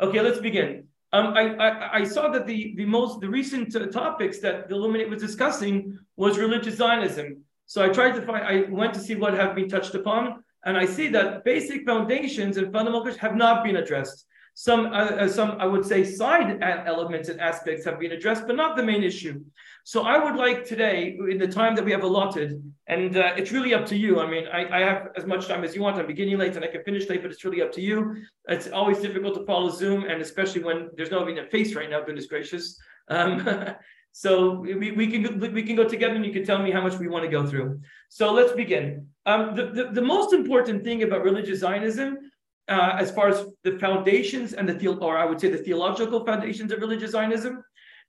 Okay, let's begin. Um, I, I, I saw that the the most the recent uh, topics that the Illuminate was discussing was religious Zionism. So I tried to find. I went to see what have been touched upon, and I see that basic foundations and fundamentals have not been addressed. Some, uh, uh, some I would say, side elements and aspects have been addressed, but not the main issue. So I would like today, in the time that we have allotted, and uh, it's really up to you. I mean, I, I, have as much time as you want. I'm beginning late and I can finish late, but it's really up to you. It's always difficult to follow Zoom, and especially when there's no even a face right now. Goodness gracious. Um, so we, we can we can go together, and you can tell me how much we want to go through. So let's begin. Um, the, the, the most important thing about religious Zionism uh, as far as the foundations and the or I would say the theological foundations of religious Zionism,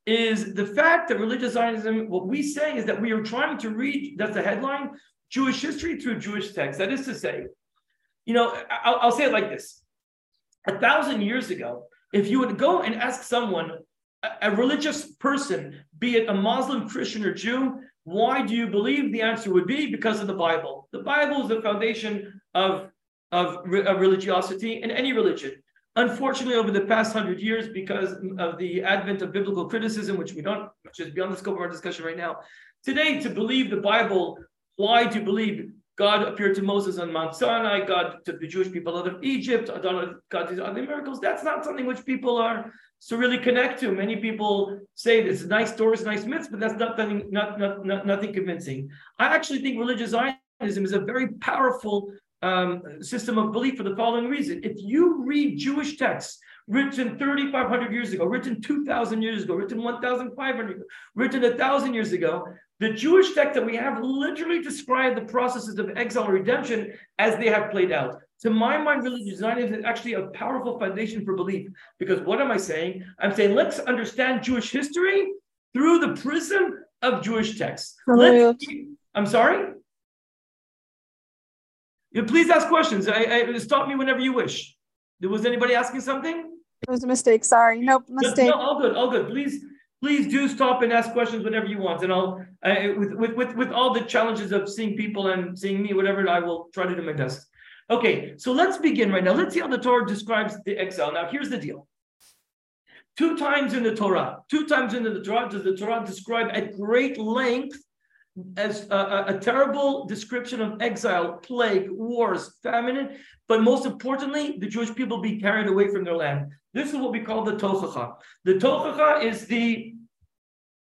is the fact that religious Zionism, what we say is that we are trying to read, that's the headline, Jewish history through Jewish texts. That is to say, you know, I'll, I'll say it like this. A thousand years ago, if you would go and ask someone, a, a religious person, be it a Muslim, Christian, or Jew, why do you believe? The answer would be because of the Bible. The Bible is the foundation of of, of religiosity in any religion. Unfortunately, over the past hundred years, because of the advent of biblical criticism, which we don't, which is beyond the scope of our discussion right now, today to believe the Bible, why to believe God appeared to Moses on Mount Sinai, God took the Jewish people out of Egypt, God did other miracles. That's not something which people are to really connect to. Many people say it's nice stories, nice myths, but that's not nothing, not, not, not nothing convincing. I actually think religious Zionism is a very powerful um, system of belief for the following reason. If you read Jewish texts written 3,500 years ago, written 2,000 years ago, written 1,500, written 1,000 years ago, the Jewish text that we have literally describe the processes of exile and redemption as they have played out. To my mind, religious Zionism is actually a powerful foundation for belief. Because what am I saying? I'm saying let's understand Jewish history through the prism of Jewish texts. I'm sorry? You please ask questions. I, I, stop me whenever you wish. Was anybody asking something? It was a mistake. Sorry. Nope, mistake. No, no, all good, all good. Please, please do stop and ask questions whenever you want. And I'll, I, with, with, with, with all the challenges of seeing people and seeing me, whatever, I will try to do my best. Okay, so let's begin right now. Let's see how the Torah describes the exile. Now, here's the deal. Two times in the Torah, two times in the Torah does the Torah describe at great length as a, a, terrible description of exile, plague, wars, famine, but most importantly, the Jewish people be carried away from their land. This is what we call the tochacha. The tochacha is the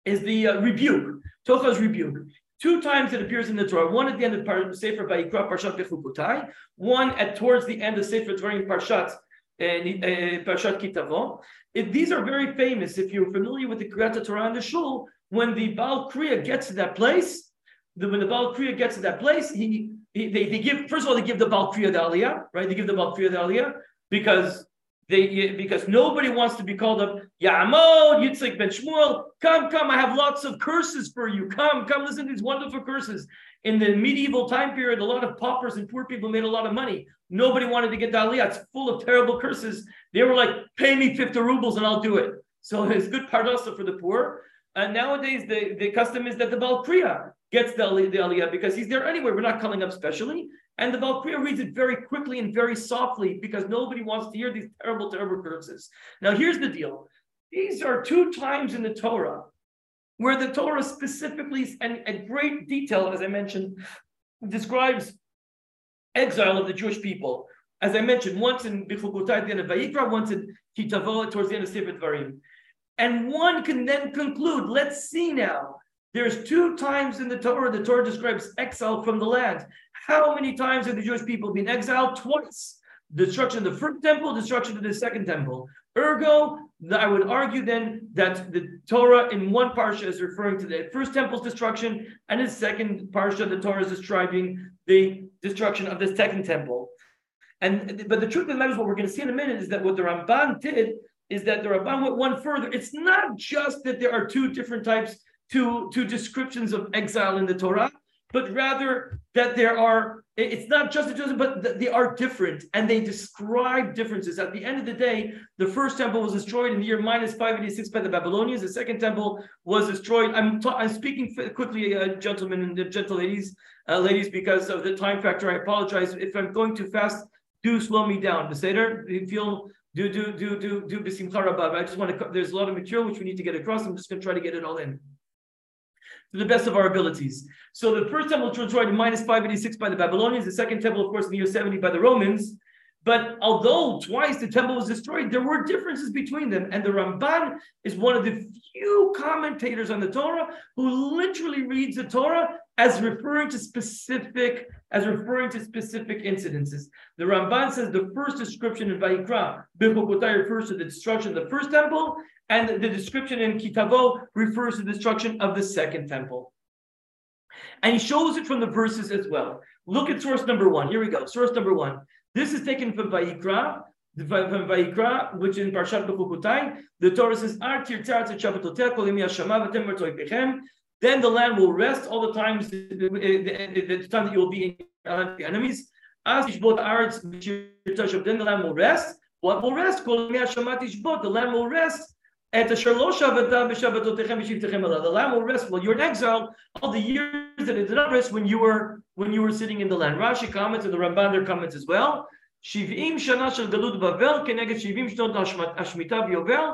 is the uh, rebuke. Tocha is rebuke. Two times it appears in the Torah. One at the end of Par- Sefer Vayikra Parshat Bechukotai. One at towards the end of Sefer Dvarim Parshat uh, uh, Parshat Kitavo. these are very famous. If you're familiar with the Kriyat Torah and the Shul, when the Baal Kriya gets to that place, the, when the Baal Kriya gets to that place, he, he they, they give first of all they give the Baal Kriya the Aliyah, right? They give the Baal Kriya the Aliyah because they because nobody wants to be called up Ya'amod, Yitzchak ben Shmuel. Come, come, I have lots of curses for you. Come, come, listen to these wonderful curses. In the medieval time period, a lot of paupers and poor people made a lot of money. Nobody wanted to get the Aliyah. It's full of terrible curses. They were like, pay me 50 rubles and I'll do it. So it's good parnasa for the poor. And nowadays, the, the custom is that the Baal Kriya gets the, the Aliyah because he's there anyway. We're not calling up specially. And the Kriya reads it very quickly and very softly because nobody wants to hear these terrible, terrible curses. Now, here's the deal. These are two times in the Torah where the Torah specifically and at great detail, as I mentioned, describes exile of the Jewish people. As I mentioned, once in Bechukotai at the end of Vayikra, once in Kitavo towards the end of Sefer Dvarim. And one can then conclude, let's see now. There's two times in the Torah, the Torah describes exile from the land. How many times have the Jewish people been exiled? Twice. Destruction of the first temple, destruction of the second temple. Ergo, I would argue then that the Torah in one parsha is referring to the first temple's destruction, and in second parsha, the Torah is describing the destruction of the second temple. And but the truth of the matter is, what we're going to see in a minute is that what the Ramban did is that the Ramban went one further. It's not just that there are two different types, two, two descriptions of exile in the Torah, but rather that there are, it's not just the two, but they are different and they describe differences. At the end of the day, the first temple was destroyed in the year minus 586 by the Babylonians. The second temple was destroyed. I'm, ta- I'm speaking quickly, uh, gentlemen and gentle ladies, uh, ladies, because of the time factor. I apologize. If I'm going too fast, do slow me down. The Seder, you feel do do do do do rabba. I just want to. There's a lot of material which we need to get across. I'm just going to try to get it all in to the best of our abilities. So the first temple was destroyed in minus 586 by the Babylonians. The second temple, of course, in the year 70 by the Romans. But although twice the temple was destroyed, there were differences between them. And the Ramban is one of the few commentators on the Torah who literally reads the Torah as referring to specific, as referring to specific incidences. The Ramban says the first description in Vayikra, Bechukotai refers to the destruction of the first temple, and the description in Kitavo refers to the destruction of the second temple. And he shows it from the verses as well. Look at source number one. Here we go. Source number one. This is taken from Vayikra, from Vayikra, which in Parshat Bechukotai, the Torah says, Then the land will rest all the times, the, the, the time that you will be in the enemies. As then the land will rest. What will rest? The land will rest. And the land will rest while you're in exile. All the years that it did not rest when you were when you were sitting in the land. Rashi comments and the Ramban there comments as well. שבעים שנה של גלות בבל כנגד שבעים שנות השמיטה ויובל,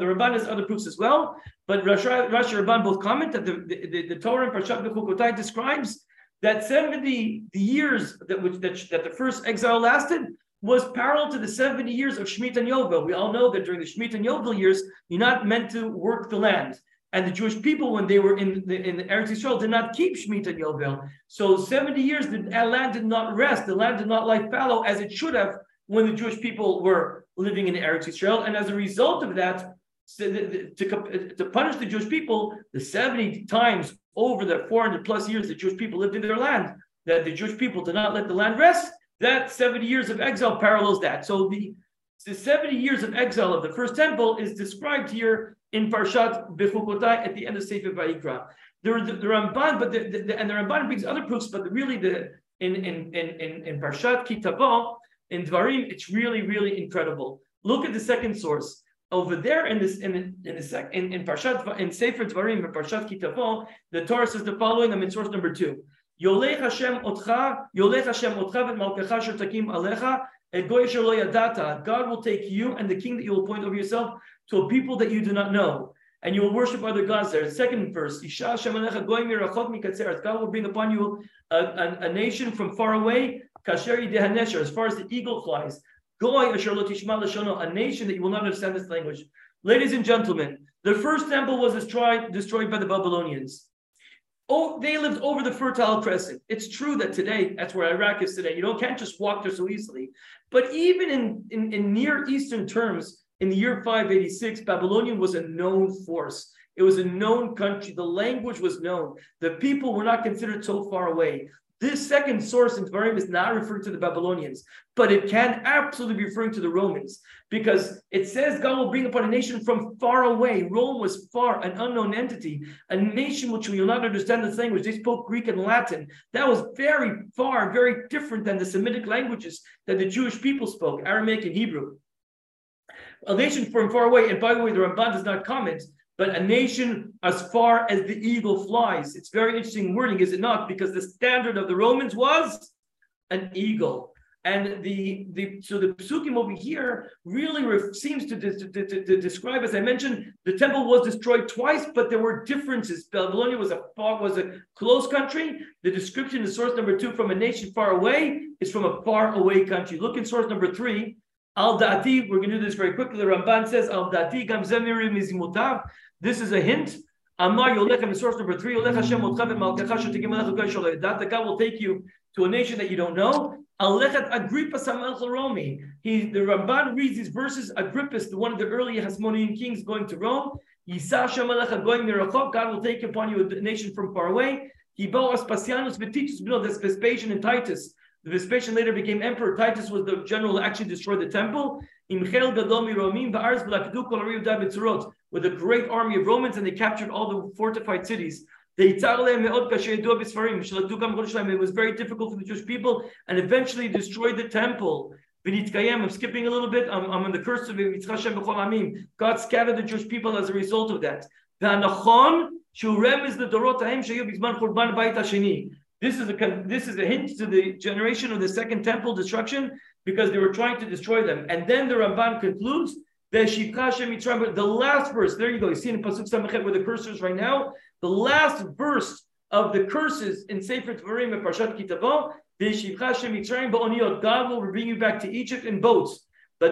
the Ramban has other proofs as well, but Rashi Ramban both comment that the, the, the, the Torah in Parshat Bechukotai describes that 70 the years that, which, that, that the first exile lasted was parallel to the 70 years of Shemitah and Yovel. We all know that during the Shemitah and Yovel years, you're not meant to work the land. And the Jewish people, when they were in the, in the Eretz Yisrael, did not keep Shemitah and Yovel. So 70 years, the land did not rest. The land did not lie fallow as it should have when the Jewish people were living in Eretz Yisrael. And as a result of that, to, to, to punish the Jewish people, the 70 times over the 400 plus years the Jewish people lived in their land, that the Jewish people did not let the land rest, that 70 years of exile parallels that. So the, the 70 years of exile of the first temple is described here in Parshat Bechukotai at the end of Sefer Vayikra. There, the, the Ramban, but the, the, and the Ramban brings other proofs, but really the in in in in, in Parshat Kitavo in Dvarim, it's really really incredible. Look at the second source over there in this in in the sec, in, in Parshat in Sefer Dvarim in Parshat Kitavo, the Torah says the following. I'm in source number two. Yolech Hashem otcha, Yolech Hashem otcha et malkecha takim alecha et goy yadata. God will take you and the king that you will appoint over yourself to a people that you do not know, and you will worship other gods there. Second verse, God will bring upon you a, a, a nation from far away, as far as the eagle flies. A nation that you will not understand this language. Ladies and gentlemen, the first temple was destroyed, destroyed by the Babylonians. Oh, they lived over the Fertile Crescent. It's true that today, that's where Iraq is today. You don't can't just walk there so easily. But even in, in, in Near Eastern terms, in the year 586, Babylonian was a known force. It was a known country. The language was known. The people were not considered so far away. This second source in Dvarim is not referring to the Babylonians, but it can absolutely be referring to the Romans because it says God will bring upon a nation from far away. Rome was far, an unknown entity, a nation which will not understand this language. They spoke Greek and Latin. That was very far, very different than the Semitic languages that the Jewish people spoke, Aramaic and Hebrew a nation from far away. And by the way, the Ramban does not comment, but a nation as far as the eagle flies. It's very interesting wording, is it not? Because the standard of the Romans was an eagle. And the, the so the psukim over here really ref, seems to, to, to, to, describe, as I mentioned, the temple was destroyed twice, but there were differences. Babylonia was a far, was a close country. The description in source number two from a nation far away is from a far away country. Look in source number three. Al Dati, we're going to do this very quickly. The Ramban says, Al Dati gam. This is a hint. Amar Yolechem source number three. Yolech Hashem otchavim malkecha shetigim alech That God will take you to a nation that you don't know. Alechet Agrippa Samelch Romi. He, the Ramban reads these verses. Agrippa Agrippus, one of the early Hasmonean kings, going to Rome. Yisashem Alecha going mirachok. God will take upon you a nation from far away. He Hibo Aspasianus Vititus Bino. That's Vespasian and Titus. The Vespasian later became emperor. Titus was the general who actually destroyed the temple. With a great army of Romans, and they captured all the fortified cities. It was very difficult for the Jewish people, and eventually destroyed the temple. I'm skipping a little bit. I'm, I'm in the curse of God scattered the Jewish people as a result of that. this is a this is a hint to the generation of the second temple destruction because they were trying to destroy them. And then the Ramban concludes the last verse, there you go. You see in Pasuk Samachet where the cursor is right now. The last verse of the curses in Sefer Dvarim and Parshat Kitavo, God will bring you back to Egypt in boats. You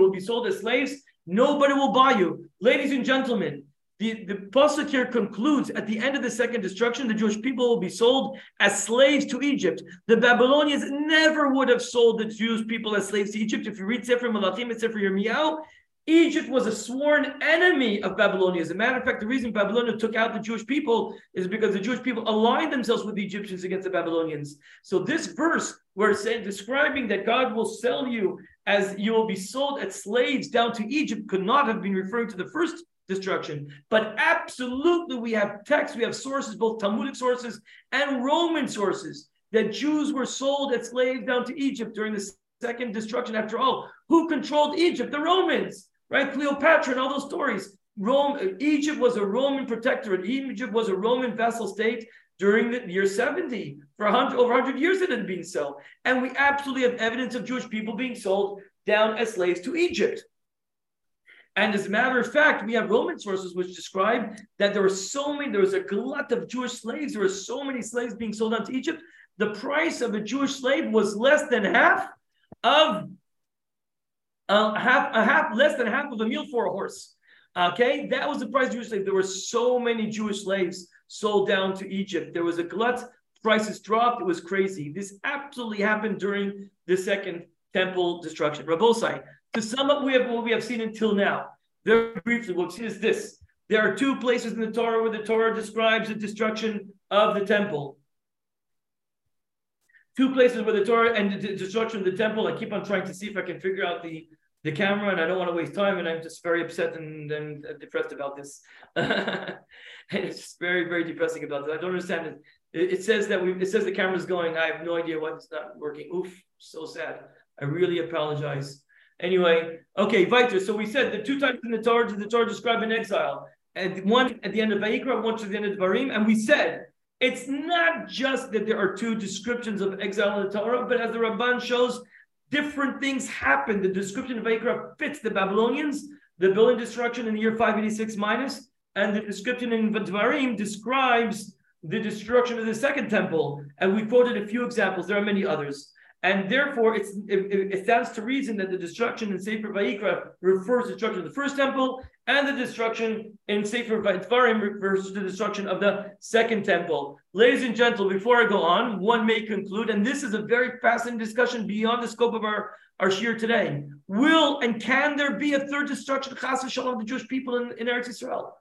will be sold as slaves. Nobody will buy you. Ladies and gentlemen, the, the Pasuk here concludes at the end of the second destruction, the Jewish people will be sold as slaves to Egypt. The Babylonians never would have sold the Jewish people as slaves to Egypt. If you read Sefer Malachim and Sefer Yirmiyahu, Egypt was a sworn enemy of Babylonia. As a matter of fact, the reason Babylonia took out the Jewish people is because the Jewish people aligned themselves with the Egyptians against the Babylonians. So this verse, where it's describing that God will sell you as you will be sold as slaves down to Egypt, could not have been referring to the first destruction. But absolutely, we have texts, we have sources, both Talmudic sources and Roman sources, that Jews were sold as slaves down to Egypt during the second destruction. After all, who controlled Egypt? The Romans, right? Cleopatra and all those stories. Rome, Egypt was a Roman protectorate. Egypt was a Roman vassal state during the year 70. For 100, over 100 years it had been so. And we absolutely have evidence of Jewish people being sold down as slaves to Egypt. And as a matter of fact, we have Roman sources which describe that there were so many, there was a glut of Jewish slaves. There were so many slaves being sold down to Egypt. The price of a Jewish slave was less than half of uh, half a half less than half of a meal for a horse. Okay, that was the price of Jewish slaves. There were so many Jewish slaves sold down to Egypt. There was a glut, prices dropped. It was crazy. This absolutely happened during the second temple destruction. Rabosai, to sum up we have what we have seen until now, very briefly, what we've is this. There are two places in the Torah where the Torah describes the destruction of the temple. Two places where the Torah and the destruction of the temple. I keep on trying to see if I can figure out the the camera, and I don't want to waste time, and I'm just very upset and, and uh, depressed about this. and it's very, very depressing about this. I don't understand it. It, it says that we. It says the camera's going. I have no idea why it's not working. Oof, so sad. I really apologize. Anyway, okay, Viter. So we said the two times in the Torah, the Torah describe an exile, and one at the end of Vayikra, one to the end of Dvarim, and we said it's not just that there are two descriptions of exile in the Torah, but as the Ramban shows, different things happen. The description of Vayikra fits the Babylonians, the building destruction in the year 586 minus, and the description in Dvarim describes the destruction of the second temple. And we quoted a few examples. There are many others. And therefore, it, it, stands to reason that the destruction in Sefer Vayikra refers to the destruction of the first temple, and the destruction in Sefer Vayikra refers to the destruction of the second temple. Ladies and gentlemen, before I go on, one may conclude, and this is a very fascinating discussion beyond the scope of our, our shiur today. Will and can there be a third destruction, chas of the Jewish people in, in Eretz Israel?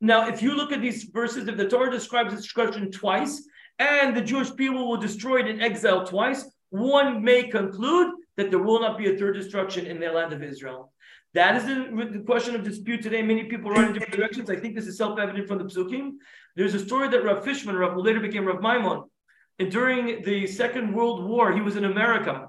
Now, if you look at these verses, if the Torah describes the destruction twice, and the Jewish people will destroy it in exile twice, one may conclude that there will not be a third destruction in the land of Israel. That is the question of dispute today. Many people run in different directions. I think this is self-evident from the Psukim. There's a story that Rav Fishman, Rav, who later became Rav Maimon, and during the Second World War, he was in America,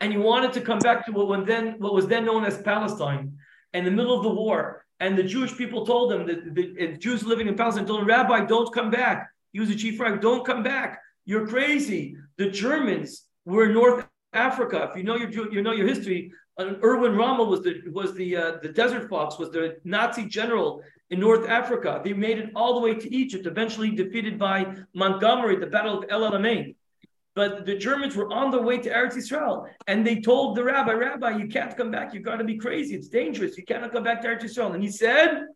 and he wanted to come back to what, then, what was then known as Palestine, in the middle of the war. And the Jewish people told him that the Jews living in Palestine told him, Rabbi, don't come back. He was a chief rabbi, don't come back. You're crazy. The Germans were in North Africa. If you know your you know your history, uh, Erwin Rommel was the was the uh, the Desert Fox was the Nazi general in North Africa. They made it all the way to Egypt, eventually defeated by Montgomery, the Battle of El Alamein. But the Germans were on their way to Eretz Israel, and they told the rabbi, "Rabbi, you can't come back. You've got to be crazy. It's dangerous. You cannot come back to Eretz Israel." And he said,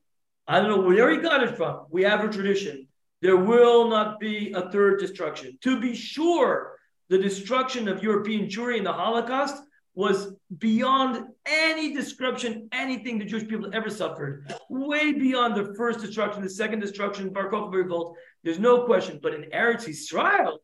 "I don't know where he got it from. We have a tradition there will not be a third destruction. To be sure, the destruction of European Jewry in the Holocaust was beyond any description, anything the Jewish people ever suffered, way beyond the first destruction, the second destruction, Bar Kokhba revolt. There's no question. But in Eretz Israel,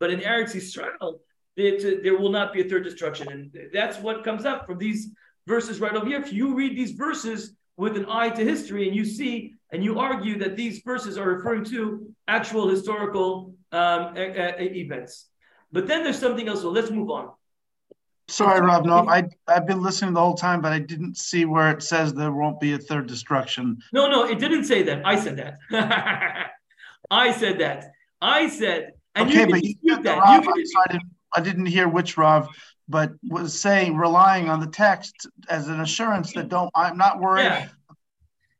but in Eretz Israel, it, there will not be a third destruction. And that's what comes up from these verses right over here. If you read these verses with an eye to history and you see and you argue that these verses are referring to actual historical um, events. But then there's something else. So let's move on. Sorry, Rob. No, I I've been listening the whole time, but I didn't see where it says there won't be a third destruction. No, no, it didn't say that. I said that. I said that. I said, and Okay, you but you said that. Rav, You can I didn't- I didn't hear which Rav, but was saying, relying on the text as an assurance that don't, I'm not worried. Yeah.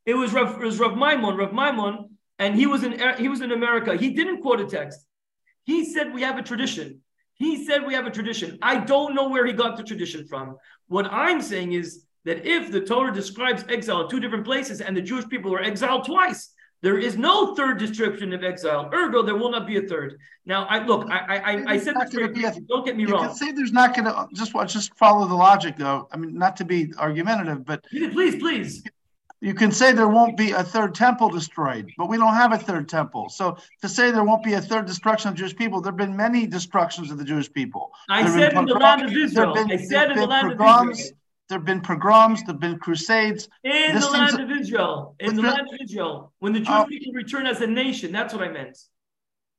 It was Rav, it was Rav Maimon, Rav Maimon, and he was in he was in America. He didn't quote a text. He said we have a tradition. He said we have a tradition. I don't know where he got the tradition from. What I'm saying is that if the Torah describes exile in two different places and the Jewish people are exiled twice, there is no third description of exile. Ergo, there will not be a third. Now, I look. I I, I, I said this a- Don't get me You wrong. can say there's not gonna, just, just follow the logic though. I mean, not to be argumentative, but Please, please. You can say there won't be a third temple destroyed, but we don't have a third temple. So to say there won't be a third destruction of Jewish people, there've been many destructions of the Jewish people. I There've said in the land of Israel. been- I said in the been land of pogroms, Israel. There've been pogroms, there've been crusades. In This the land of Israel, in the the- land of Israel, when the Jewish Oh. people return as a nation, that's what I meant.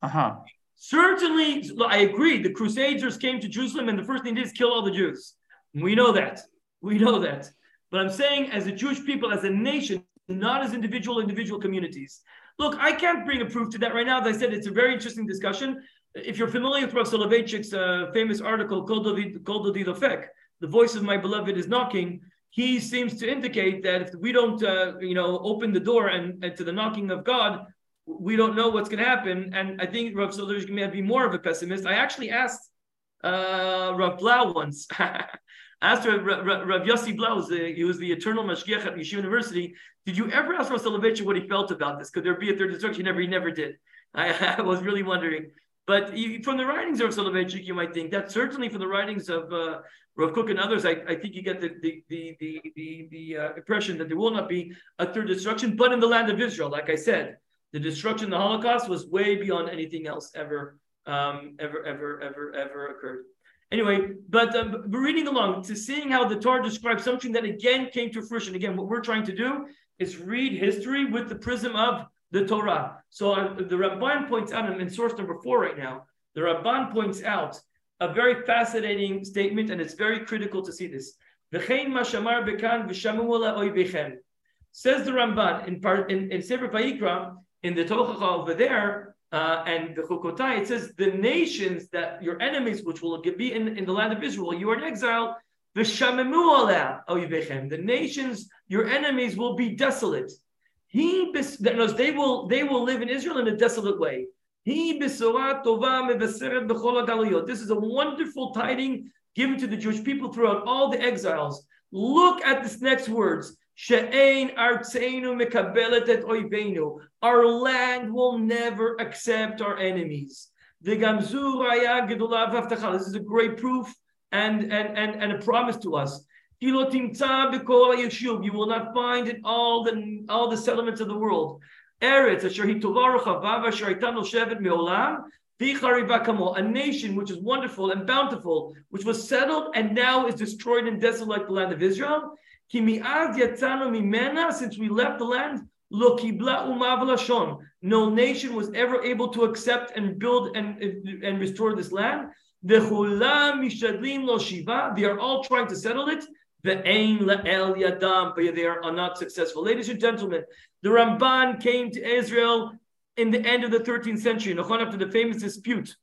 Uh-huh. Certainly, I agree. The Crusaders came to Jerusalem, and the first thing they did is kill all the Jews. We know that. We know that. But I'm saying, as a Jewish people, as a nation, not as individual individual communities. Look, I can't bring a proof to that right now. As I said, it's a very interesting discussion. If you're familiar with Rav Soloveitchik's uh, famous article, Kol Dofek, the voice of my beloved is knocking. He seems to indicate that if we don't, uh, you know, open the door and, and to the knocking of God, we don't know what's going to happen. And I think Rav Soloveitchik may be more of a pessimist. I actually asked uh, Rav Blau once. asked Rav, Yossi Blau, the, he was the eternal mashgiach at Yeshiva University. Did you ever ask Rav Soloveitchik what he felt about this? Could there be a third destruction? He never, he never did. I, I was really wondering. But from the writings of Soloveitchik, you might think that certainly from the writings of uh, Rav Kook and others, I, I think you get the the the the the, the uh, impression that there will not be a third destruction, but in the land of Israel, like I said, the destruction, the Holocaust, was way beyond anything else ever, um, ever, ever, ever, ever occurred. Anyway, but we're reading along to seeing how the Torah describes something that again came to fruition. Again, what we're trying to do is read history with the prism of the Torah. So uh, the Ramban points out, I'm in source number four right now. The Ramban points out a very fascinating statement, and it's very critical to see this. Says the Ramban in in, in Sefer Vayikra, in the Tochacha over there, uh, and the Chukotai, it says the nations that your enemies, which will be in, in the land of Israel, you are in exile. The nations, your enemies, will be desolate. He knows they will they will live in Israel in a desolate way. This is a wonderful tiding given to the Jewish people throughout all the exiles. Look at this next words. Our land will never accept our enemies. This is a great proof and, and, and, and a promise to us. You will not find in all the all the settlements of the world. A nation which is wonderful and bountiful, which was settled and now is destroyed and desolate the land of Israel. Since we left the land, no nation was ever able to accept and build and, and restore this land. They are all trying to settle it. But they are not successful. Ladies and gentlemen, the Ramban came to Israel in the end of the 13th century, after the famous dispute.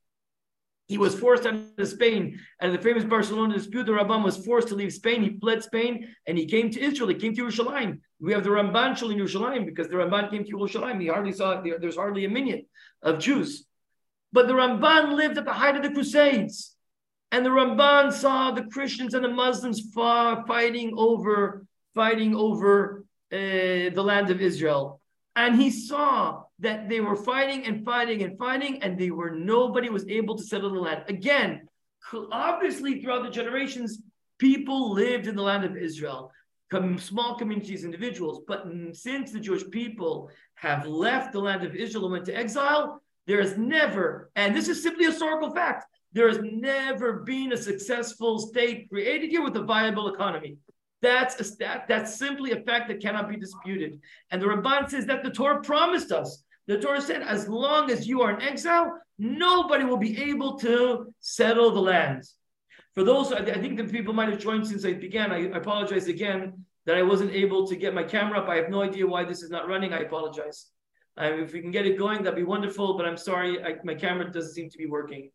He was forced out of Spain, and the famous Barcelona dispute, the Ramban was forced to leave Spain. He fled Spain, and he came to Israel. He came to Yerushalayim. We have the Ramban shul in Yerushalayim because the Ramban came to Yerushalayim. He hardly saw there's hardly a minyan of Jews, but the Ramban lived at the height of the Crusades. And the Ramban saw the Christians and the Muslims fighting over, fighting over uh, the land of Israel. And he saw that they were fighting and fighting and fighting, and they were nobody was able to settle the land. Again, obviously throughout the generations, people lived in the land of Israel, small communities, individuals. But since the Jewish people have left the land of Israel and went to exile, there is never, and this is simply a historical fact, there has never been a successful state created here with a viable economy. That's a stat, that's simply a fact that cannot be disputed. And the Ramban says that the Torah promised us. The Torah said, as long as you are in exile, nobody will be able to settle the land. For those, I think the people might have joined since I began. I apologize again that I wasn't able to get my camera up. I have no idea why this is not running. I apologize. Uh, if we can get it going, that'd be wonderful. But I'm sorry, I, my camera doesn't seem to be working.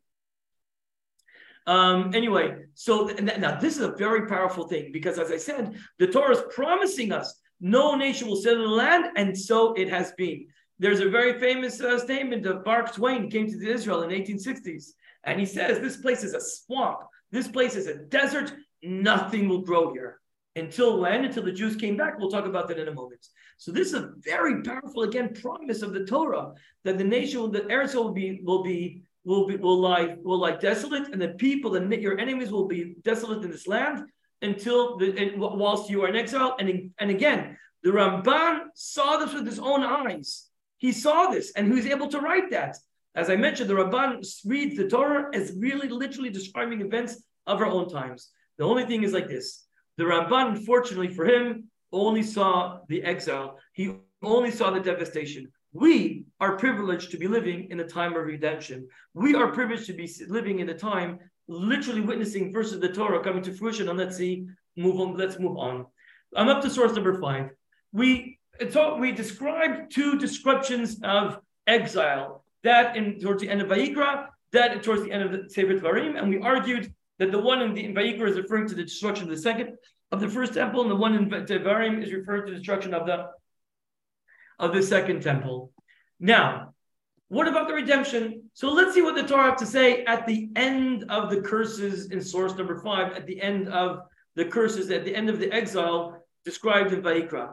Um, anyway, so th- now this is a very powerful thing because, as I said, the Torah is promising us no nation will settle the land, and so it has been. There's a very famous uh, statement of Mark Twain came to Israel in 1860s, and he says this place is a swamp. This place is a desert. Nothing will grow here until when? Until the Jews came back. We'll talk about that in a moment. So this is a very powerful again promise of the Torah that the nation, the Eretz will be will be will be will lie will lie desolate, and the people, and your enemies will be desolate in this land until the whilst you are in exile. And and again, the Ramban saw this with his own eyes. He saw this, and he was able to write that. As I mentioned, the Ramban reads the Torah as really literally describing events of our own times. The only thing is like this: the Ramban, unfortunately for him, only saw the exile. He only saw the devastation. We are privileged to be living in a time of redemption. We are privileged to be living in a time, literally witnessing verses of the Torah coming to fruition. And let's see, move on. Let's move on. I'm up to source number five. We so we described two descriptions of exile. That in towards the end of Vayikra, that towards the end of the Sefer Dvarim, and we argued that the one in the in Vayikra is referring to the destruction of the second of the first temple, and the one in Devarim is referring to the destruction of the of the second temple. Now, what about the redemption? So let's see what the Torah has to say at the end of the curses in source number five, at the end of the curses, at the end of the exile described in Vayikra.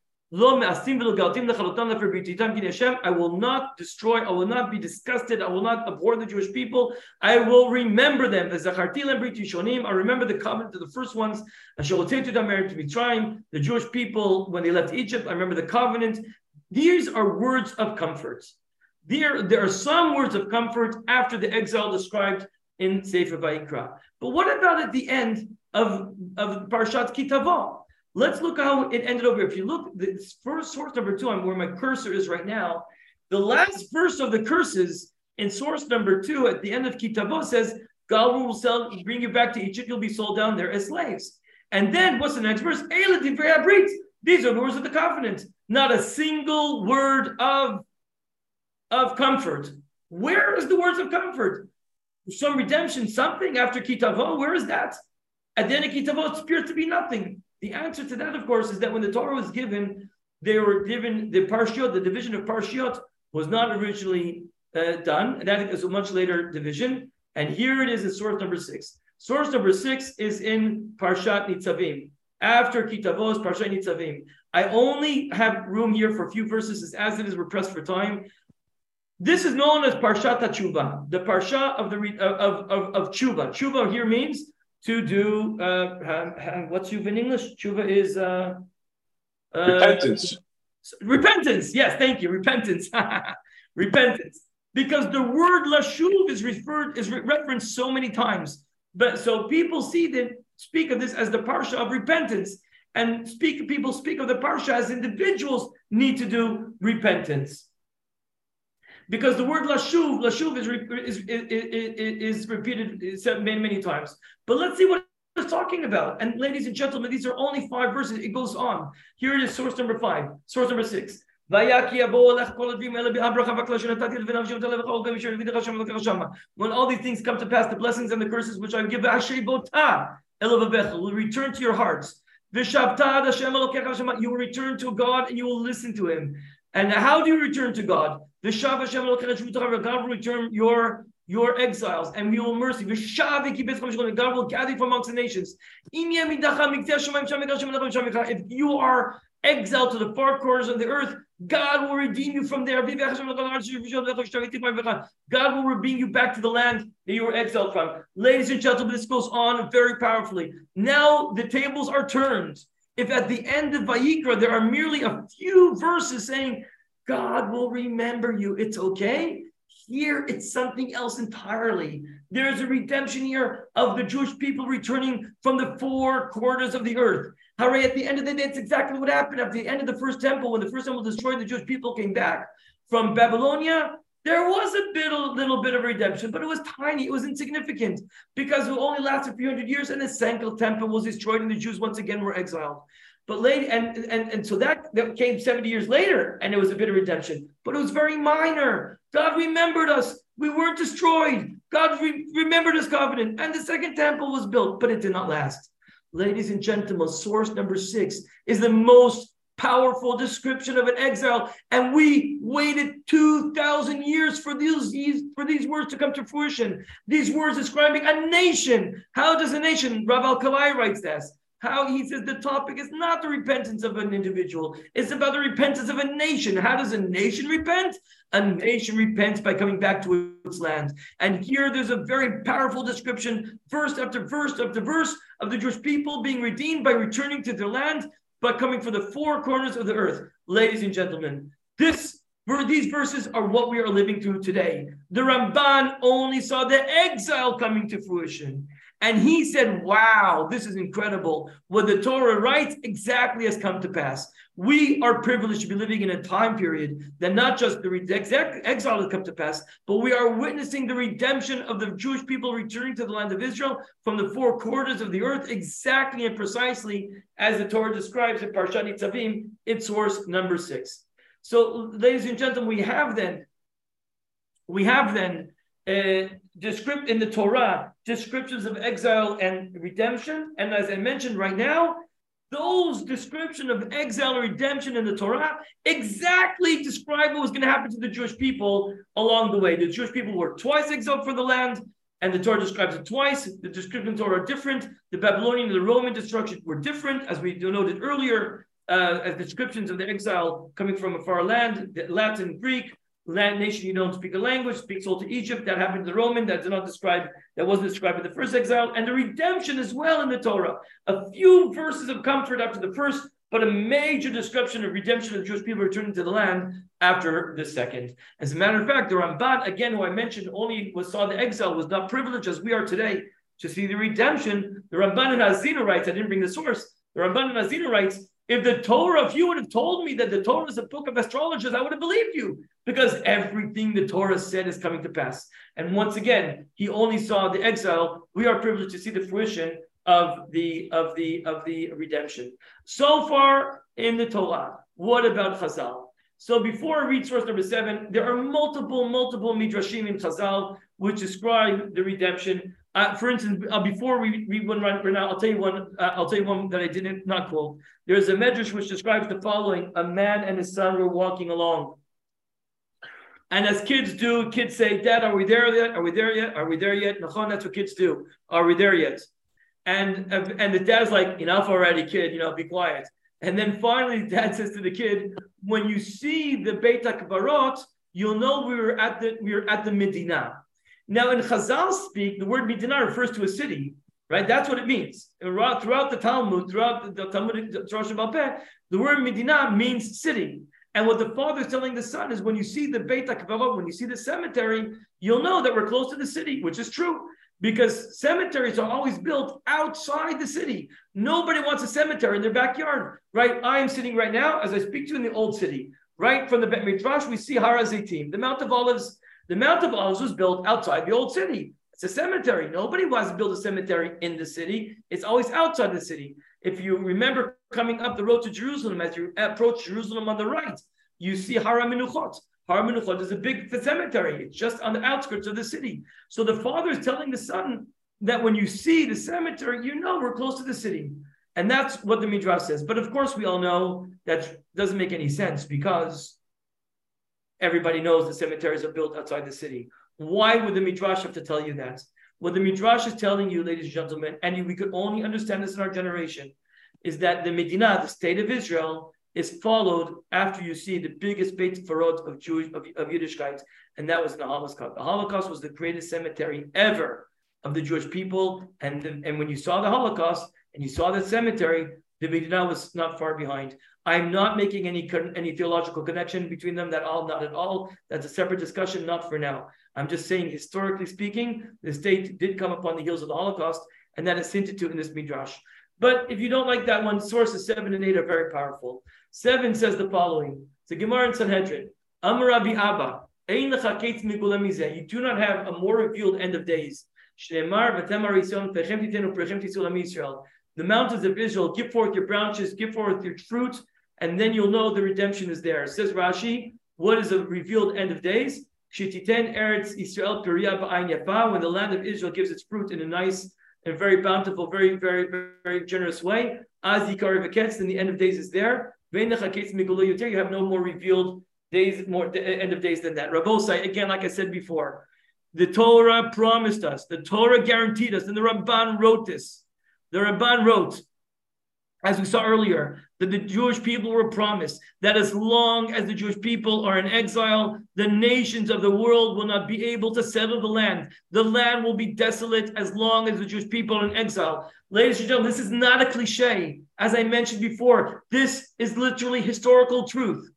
I will not destroy, I will not be disgusted, I will not abhor the Jewish people. I will remember them. I remember the covenant of the first ones. Ashelotetu damer to Mitzrayim. The Jewish people, when they left Egypt, I remember the covenant. These are words of comfort. There, there are some words of comfort after the exile described in Sefer Vayikra. But what about at the end of, of Parshat Kitavah? Let's look how it ended over. If you look, this first source number two, I'm where my cursor is right now. The last verse of the curses in source number two at the end of Kitavo says, God will sell, bring you back to Egypt, you'll be sold down there as slaves. And then what's the next verse? These are the words of the covenant. Not a single word of, of comfort. Where is the words of comfort? Some redemption, something after Kitavo. Where is that? At the end of Kitavo, it appears to be nothing. The answer to that, of course, is that when the Torah was given, they were given the parshiot, the division of parshiot was not originally uh, done. And that is a much later division. And here it is in source number six. Source number six is in Parshat Nitzavim. After Kitavos, Parshat Nitzavim. I only have room here for a few verses as it is, we're pressed for time. This is known as Parshat Tshuva, the Parsha of the of, of, of Tshuva. Here means to do uh, what's tshuva in English? Tshuva is uh, uh, repentance. Repentance. Yes, thank you. Repentance. repentance. Because the word lashuv is referred is re- referenced so many times, but so people see that speak of this as the parsha of repentance, and speak people speak of the parsha as individuals need to do repentance because the word lashuv, lashuv is, is, is, is repeated many, many times. But let's see what it's talking about. And ladies and gentlemen, these are only five verses. It goes on. Here it is, source number five, source number six. When all these things come to pass, the blessings and the curses which I give, will return to your hearts. You will return to God and you will listen to Him. And how do you return to God? God will return your your exiles, and we will mercy. God will gather from amongst the nations. If you are exiled to the far corners of the earth, God will redeem you from there. God will redeem you back to the land that you were exiled from. Ladies and gentlemen, this goes on very powerfully. Now the tables are turned. If at the end of Vayikra there are merely a few verses saying, God will remember you, it's okay. Here, it's something else entirely. There's a redemption here of the Jewish people returning from the four corners of the earth. Hooray, at the end of the day, it's exactly what happened. At the end of the first temple, when the first temple destroyed, the Jewish people came back. from Babylonia, there was a bit, a little bit of redemption, but it was tiny. It was insignificant because it only lasted a few hundred years, and the Sankel temple was destroyed, and the Jews once again were exiled. But late, and and and so that, that came seventy years later, and it was a bit of redemption, but it was very minor. God remembered us. We weren't destroyed. God re- remembered His covenant, and the second temple was built, but it did not last. Ladies and gentlemen, source number six is the most powerful description of an exile. And we waited 2,000 years for these, for these words to come to fruition. These words describing a nation. How does a nation, Rav Alkalai writes this, how he says the topic is not the repentance of an individual, it's about the repentance of a nation. How does a nation repent? A nation repents by coming back to its land. And here there's a very powerful description, verse after verse after verse, of the Jewish people being redeemed by returning to their land but coming from the four corners of the earth. Ladies and gentlemen, this these verses are what we are living through today. The Ramban only saw the exile coming to fruition. And he said, Wow, this is incredible. What the Torah writes exactly has come to pass. We are privileged to be living in a time period that not just the exile has come to pass, but we are witnessing the redemption of the Jewish people returning to the land of Israel from the four quarters of the earth, exactly and precisely as the Torah describes in Parshat Nitzavim, its source number six. So, ladies and gentlemen, we have then, we have then uh, descript in the Torah descriptions of exile and redemption. And as I mentioned right now, those description of exile and redemption in the Torah exactly describe what was going to happen to the Jewish people along the way. The Jewish people were twice exiled from the land, and the Torah describes it twice. The descriptions Torah are different. The Babylonian and the Roman destruction were different, as we noted earlier, uh, as descriptions of the exile coming from a far land, the Latin, Greek, land nation you don't speak a language, speaks all to Egypt. That happened to the Roman. That's not describe. That wasn't described in the first exile, and the redemption as well in the Torah. A few verses of comfort after the first, but a major description of redemption of Jewish people returning to the land after the second. As a matter of fact, the Ramban, again, who I mentioned only was saw the exile, was not privileged as we are today to see the redemption. The Ramban and Ha'azinu writes, I didn't bring the source. The Ramban and Ha'azinu writes, if the Torah, if you would have told me that the Torah is a book of astrologers, I would have believed you because everything the Torah said is coming to pass. And once again, he only saw the exile. We are privileged to see the fruition of the of the of the redemption. So far in the Torah, what about Chazal? So before I read source number seven, there are multiple, multiple midrashim in Chazal which describe the redemption. Uh, for instance, uh, before we read one right now, I'll tell you one. Uh, I'll tell you one that I didn't not quote. There's a medrash which describes the following: A man and his son were walking along, and as kids do, kids say, "Dad, are we there yet? Are we there yet? Are we there yet?" Nachon, that's what kids do. Are we there yet? And and the dad's like, "Enough already, kid. You know, be quiet." And then finally, dad says to the kid, "When you see the Beit HaKvarot, you'll know we were at the we were at the Medina." Now, in Chazal speak, the word Medina refers to a city, right? That's what it means. Throughout the Talmud, throughout the Talmudic Torah the word Medina means city. And what the father is telling the son is when you see the Beit HaKvarot, when you see the cemetery, you'll know that we're close to the city, which is true because cemeteries are always built outside the city. Nobody wants a cemetery in their backyard, right? I am sitting right now as I speak to you in the old city, right? From the Bet Midrash, we see Har HaZeitim, the Mount of Olives the Mount of Olives was built outside the old city. It's a cemetery. Nobody wants to build a cemetery in the city. It's always outside the city. If you remember coming up the road to Jerusalem, as you approach Jerusalem on the right, you see Har HaMenuchot. Har HaMenuchot is a big cemetery. It's just on the outskirts of the city. So the father is telling the son that when you see the cemetery, you know we're close to the city. And that's what the Midrash says. But of course, we all know that doesn't make any sense because Everybody knows the cemeteries are built outside the city. Why would the Midrash have to tell you that? What the Midrash is telling you, ladies and gentlemen, and we could only understand this in our generation, is that the Medina, the state of Israel, is followed after you see the biggest Beit Farod of Jewish of, of Yiddishkeit, and that was the Holocaust. The Holocaust was the greatest cemetery ever of the Jewish people, and the, and when you saw the Holocaust and you saw the cemetery, the Medina was not far behind. I'm not making any any theological connection between them. That all, not at all. That's a separate discussion, not for now. I'm just saying, historically speaking, the state did come upon the heels of the Holocaust, and that is hinted to in this midrash. But if you don't like that one, sources seven and eight are very powerful. Seven says the following: a Gemara in Sanhedrin. Amarabi Abba. You do not have a more revealed end of days. The mountains of Israel, give forth your branches, give forth your fruit, and then you'll know the redemption is there. Says Rashi, what is a revealed end of days? Eretz Israel when the land of Israel gives its fruit in a nice and very bountiful, very, very, very generous way. As then the end of days is there. You have no more revealed days, more end of days than that. Rabosai, again, like I said before, the Torah promised us, the Torah guaranteed us, and the Ramban wrote this. The Ramban wrote, as we saw earlier, that the Jewish people were promised that as long as the Jewish people are in exile, the nations of the world will not be able to settle the land. The land will be desolate as long as the Jewish people are in exile. Ladies and gentlemen, this is not a cliche. As I mentioned before, this is literally historical truth.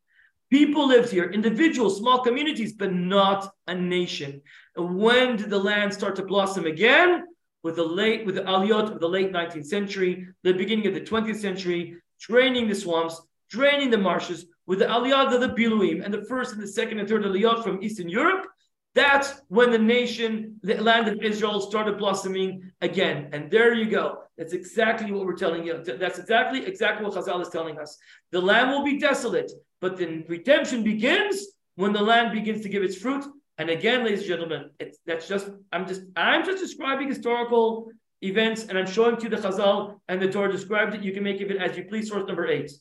People lived here, individuals, small communities, but not a nation. And when did the land start to blossom again? With the late, with the aliyot of the late 19th century, the beginning of the 20th century, draining the swamps, draining the marshes, with the aliyot of the Biluim, and the first and the second and third aliyot from Eastern Europe, that's when the nation, the land of Israel started blossoming again. And there you go. That's exactly what we're telling you. That's exactly exactly what Chazal is telling us. The land will be desolate, but the redemption begins when the land begins to give its fruit. And again, ladies and gentlemen, it's that's just I'm just I'm just describing historical events, and I'm showing to you the Chazal and the Torah described it. You can make of it as you please. Source number eight,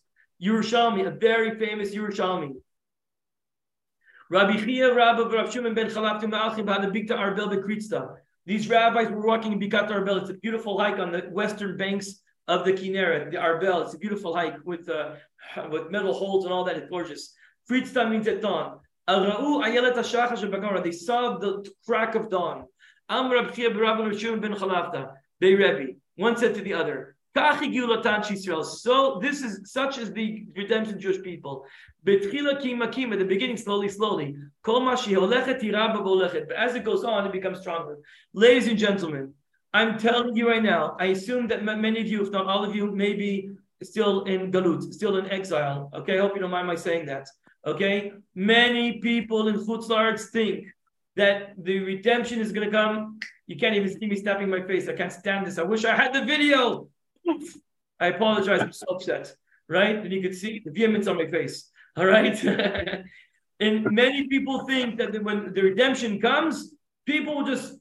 Yerushalmi, a very famous Yerushalmi. Rabbi Chia, Rabbi Rav Shimon ben Chalaftim Ma'achim had a Bikta Arbel Bekritzta. These rabbis were walking in Bikat Arbel. It's a beautiful hike on the western banks of the Kinneret, the Arbel. It's a beautiful hike with uh, with metal holes and all that. It's gorgeous. Fritzta means at dawn. They saw the crack of dawn. They Rebbe. One said to the other, so this is such as the redemption Jewish people. At the beginning, slowly, slowly. But as it goes on, it becomes stronger. Ladies and gentlemen, I'm telling you right now, I assume that many of you, if not all of you, may be still in galut, still in exile. Okay, I hope you don't mind my saying that. Okay, many people in Chutzlaritz think that the redemption is going to come. You can't even see me snapping my face. I can't stand this. I wish I had the video. I apologize. I'm so upset. Right? And you can see the vehemence on my face. All right. and many people think that when the redemption comes, people will just,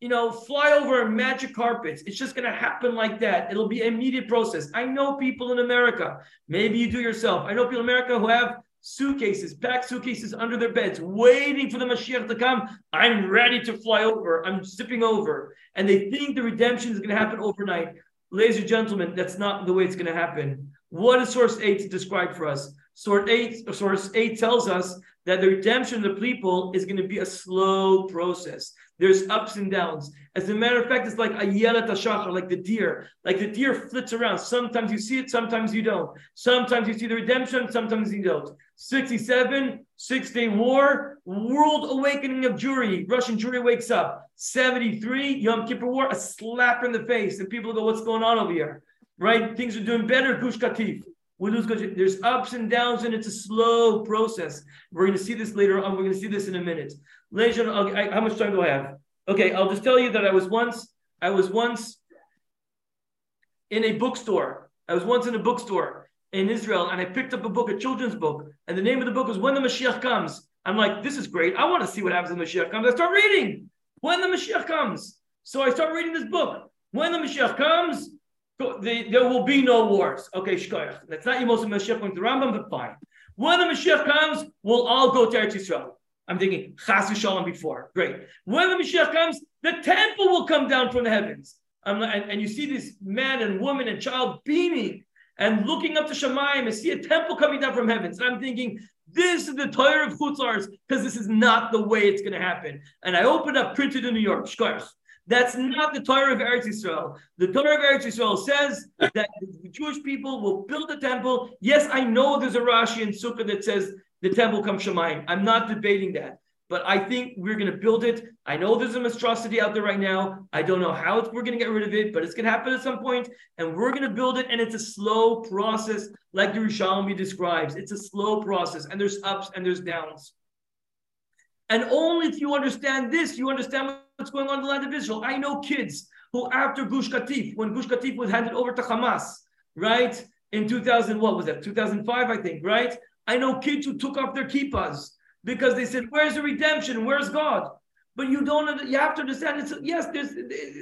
you know, fly over magic carpets. It's just going to happen like that. It'll be an immediate process. I know people in America. Maybe you do yourself. I know people in America who have suitcases, packed suitcases under their beds, waiting for the Mashiach to come. I'm ready to fly over. I'm zipping over. And they think the redemption is going to happen overnight. Ladies and gentlemen, that's not the way it's going to happen. What does source 8 describe for us? Source 8, source 8 tells us that the redemption of the people is going to be a slow process. There's ups and downs. As a matter of fact, it's like a yelat ashachar, like the deer. Like the deer flits around. Sometimes you see it, sometimes you don't. Sometimes you see the redemption, sometimes you don't. 67, six day war, world awakening of Jewry. Russian Jewry wakes up. 73, Yom Kippur War, a slap in the face. And people go, What's going on over here? Right? Things are doing better. Gush Katif. There's ups and downs, and it's a slow process. We're going to see this later on. We're going to see this in a minute. How much time do I have? Okay, I'll just tell you that I was once, I was once in a bookstore. I was once in a bookstore in Israel, and I picked up a book, a children's book, and the name of the book was When the Mashiach Comes. I'm like, this is great. I want to see what happens when the Mashiach comes. I start reading When the Mashiach Comes. So I start reading this book. When the Mashiach comes, there will be no wars. Okay, shkoyach. That's not Yemos Mashiach going to Rambam, but fine. When the Mashiach comes, we'll all go to Eretz Yisrael. I'm thinking Chas Shalom before. Great. When the Mashiach comes, the temple will come down from the heavens. and, and, you see this man and woman and child beaming and looking up to Shemayim and see a temple coming down from heavens. And I'm thinking, this is the Torah of Chutzars because this is not the way it's going to happen. And I opened up, printed in New York, Shkoyach. That's not the Torah of Eretz Yisrael. The Torah of Eretz Yisrael says that the Jewish people will build a temple. Yes, I know there's a Rashi in Sukkah that says the temple comes Shemayim. I'm not debating that. But I think we're going to build it. I know there's a monstrosity out there right now. I don't know how we're going to get rid of it, but it's going to happen at some point, and we're going to build it. And it's a slow process, like the Yerushalmi describes. It's a slow process, and there's ups and there's downs. And only if you understand this, you understand what's going on in the land of Israel. I know kids who, after Gush Katif, when Gush Katif was handed over to Hamas, right in 2000, what was that? 2005, I think, right? I know kids who took off their kippas because they said, "Where's the redemption? Where's God?" But you don't. You have to understand. It's yes. There's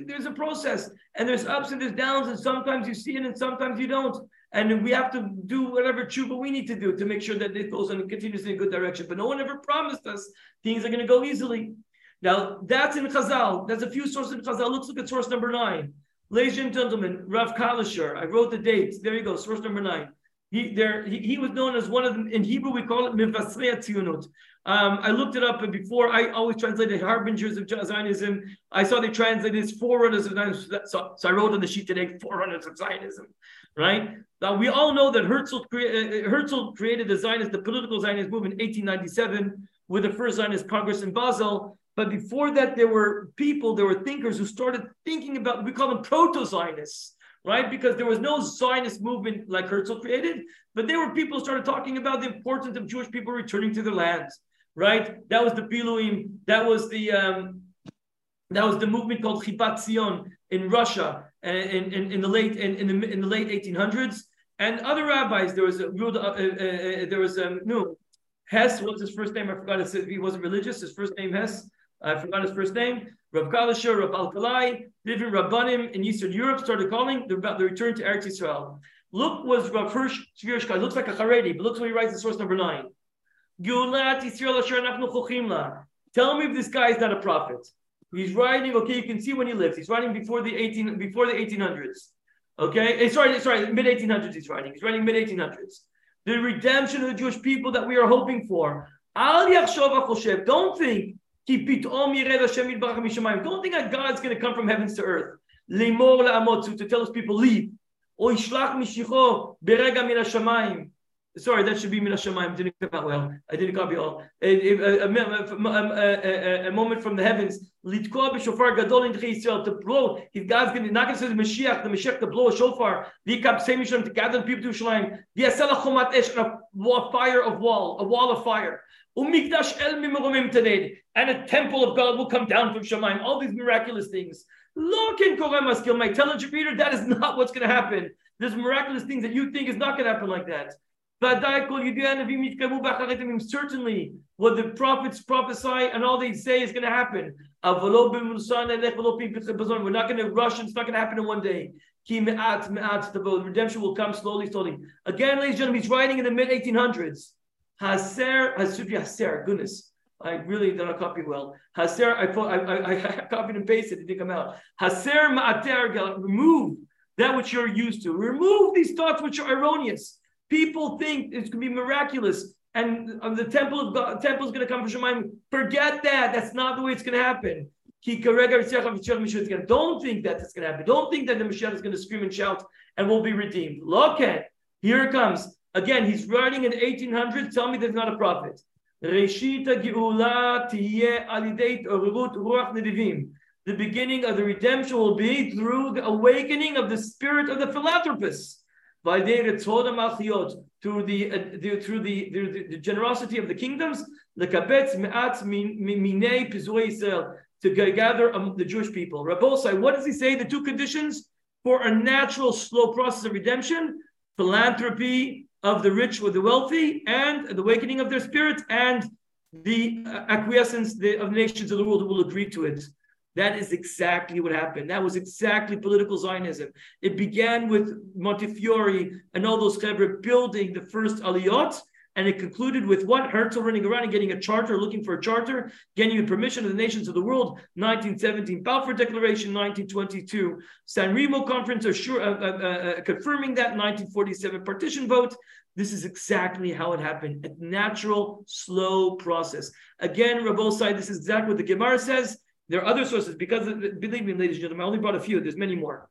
there's a process, and there's ups and there's downs, and sometimes you see it, and sometimes you don't. And we have to do whatever tshuva we need to do to make sure that it goes in continuously in a good direction. But no one ever promised us things are going to go easily. Now that's in Chazal. There's a few sources in Chazal. Let's look at source number nine. Ladies and gentlemen, Rav Kalisher. I wrote the dates. There you go. Source number nine. He there he, he was known as one of them in Hebrew we call it Mivasrei Tzionut. Um, I looked it up before. I always translated harbingers of Zionism. I saw they translated as forerunners of Zionism. So, so I wrote on the sheet today, forerunners of Zionism. Right now, we all know that Herzl, crea- uh, Herzl created the Zionist, the political Zionist movement in 1897 with the first Zionist Congress in Basel. But before that, there were people, there were thinkers who started thinking about. We call them proto-Zionists right? Because there was no Zionist movement like Herzl created, but there were people started talking about the importance of Jewish people returning to their lands, right? That was the Biluim, that was the um, that was the movement called Chibat Zion in Russia in, in, in the late in, in the in the late 1800s. And other rabbis, there was a, uh, uh, uh, there was um, no Hess. What's his first name? I forgot. He wasn't religious. His first name Hess. I forgot his first name. Rav Kalisher, Rav Alkalai, different Rabbanim in Eastern Europe started calling about the return to Eretz Yisrael. Look was Rav Hirsch Shvirshkai, looks like a Haredi, but look what he writes in source number nine. Tell me if this guy is not a prophet. He's writing, okay, you can see when he lives. He's writing before the 18 before the 1800s. Okay, eh, sorry, sorry, mid 1800s he's writing. He's writing mid 1800s. The redemption of the Jewish people that we are hoping for. Don't think don't think that God's going to come from heavens to earth. To tell his people, leave. Sorry, that should be min hashamayim. Didn't come out well. I didn't copy all. A, a, a, a, moment from the heavens. Litkua b'shofar gadol in Yisrael to blow. God's going to not going to say the Mashiach, the Mashiach to blow a shofar. Likab same to gather the people to Yerushalayim. V'yasela chomat esh a fire of wall, a wall of fire. Umikdash el and a temple of God will come down from Shemaim. All these miraculous things. Look in Koremaskil, my tell a reader, that is not what's going to happen. There's miraculous things that you think is not going to happen like that. Certainly, what the prophets prophesy and all they say is going to happen. We're not going to rush, it's not going to happen in one day. Redemption will come slowly, slowly. Again, ladies and gentlemen, he's writing in the mid 1800s. Haser, Haser, goodness. I really don't copy well. Haser, I, I, I, I copied and pasted, it didn't come out. Haser ma'ater, remove that which you're used to. Remove these thoughts which are erroneous. People think it's going to be miraculous and uh, the temple of God, temple is going to come from Shemaim. Forget that. That's not the way it's going to happen. Don't think that it's going to happen. Don't think that the Mashiach is going to scream and shout and will be redeemed. Look at here it comes. Again, he's writing in 1800. Tell me there's not a prophet. The beginning of the redemption will be through the awakening of the spirit of the philanthropists. By through the, uh, the through the, the, the, generosity of the kingdoms, to gather um, the Jewish people. Rabbosai, what does he say? The two conditions for a natural, slow process of redemption: philanthropy of the rich with the wealthy and the awakening of their spirits and the uh, acquiescence of the nations of the world who will agree to it. That is exactly what happened. That was exactly political Zionism. It began with Montefiore and all those Hebrew building the first aliyot, and it concluded with what? Herzl running around and getting a charter, looking for a charter, getting the permission of the nations of the world, 1917 Balfour Declaration, 1922 San Remo Conference, assure, uh, uh, uh, uh confirming that 1947 partition vote. This is exactly how it happened. A natural, slow process. Again, Rabbosai, this is exactly what the Gemara says. There are other sources, because, believe me, ladies and gentlemen, I only brought a few. There's many more.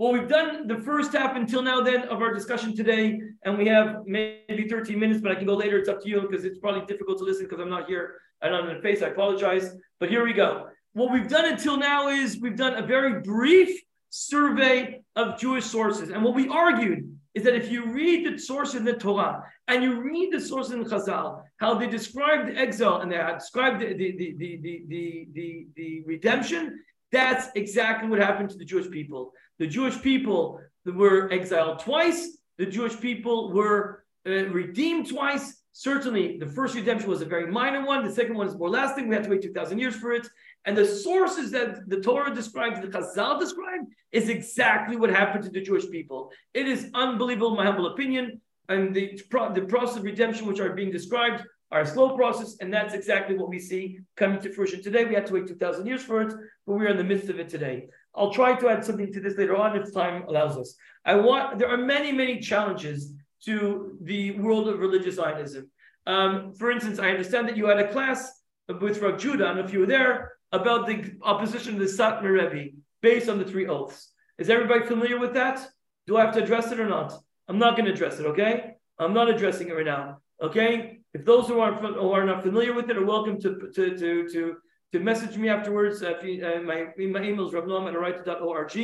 Well, we've done the first half until now then of our discussion today, and we have maybe 13 minutes, but I can go later. It's up to you because it's probably difficult to listen because I'm not here and on the face, I apologize. But here we go. What we've done until now is we've done a very brief survey of Jewish sources. And what we argued is that if you read the source in the Torah and you read the source in Chazal, how they describe the exile and they describe the, the, the, the, the, the, the redemption, that's exactly what happened to the Jewish people. The Jewish people were exiled twice. The Jewish people were uh, redeemed twice. Certainly, the first redemption was a very minor one. The second one is more lasting. We had to wait 2,000 years for it. And the sources that the Torah describes, the Chazal described, is exactly what happened to the Jewish people. It is unbelievable, my humble opinion. And the, the process of redemption, which are being described, are a slow process, and that's exactly what we see coming to fruition today. We had to wait 2,000 years for it, but we're in the midst of it today. I'll try to add something to this later on if time allows us. I want there are many, many challenges to the world of religious Zionism. Um, for instance, I understand that you had a class with Rav Judah, know if you were there, about the opposition to the Satmar Rebbe based on the three oaths. Is everybody familiar with that? Do I have to address it or not? I'm not going to address it, okay? I'm not addressing it right now, okay? If those who aren't who are not familiar with it are welcome to to to to, to message me afterwards. Uh, you, uh, my my email is org,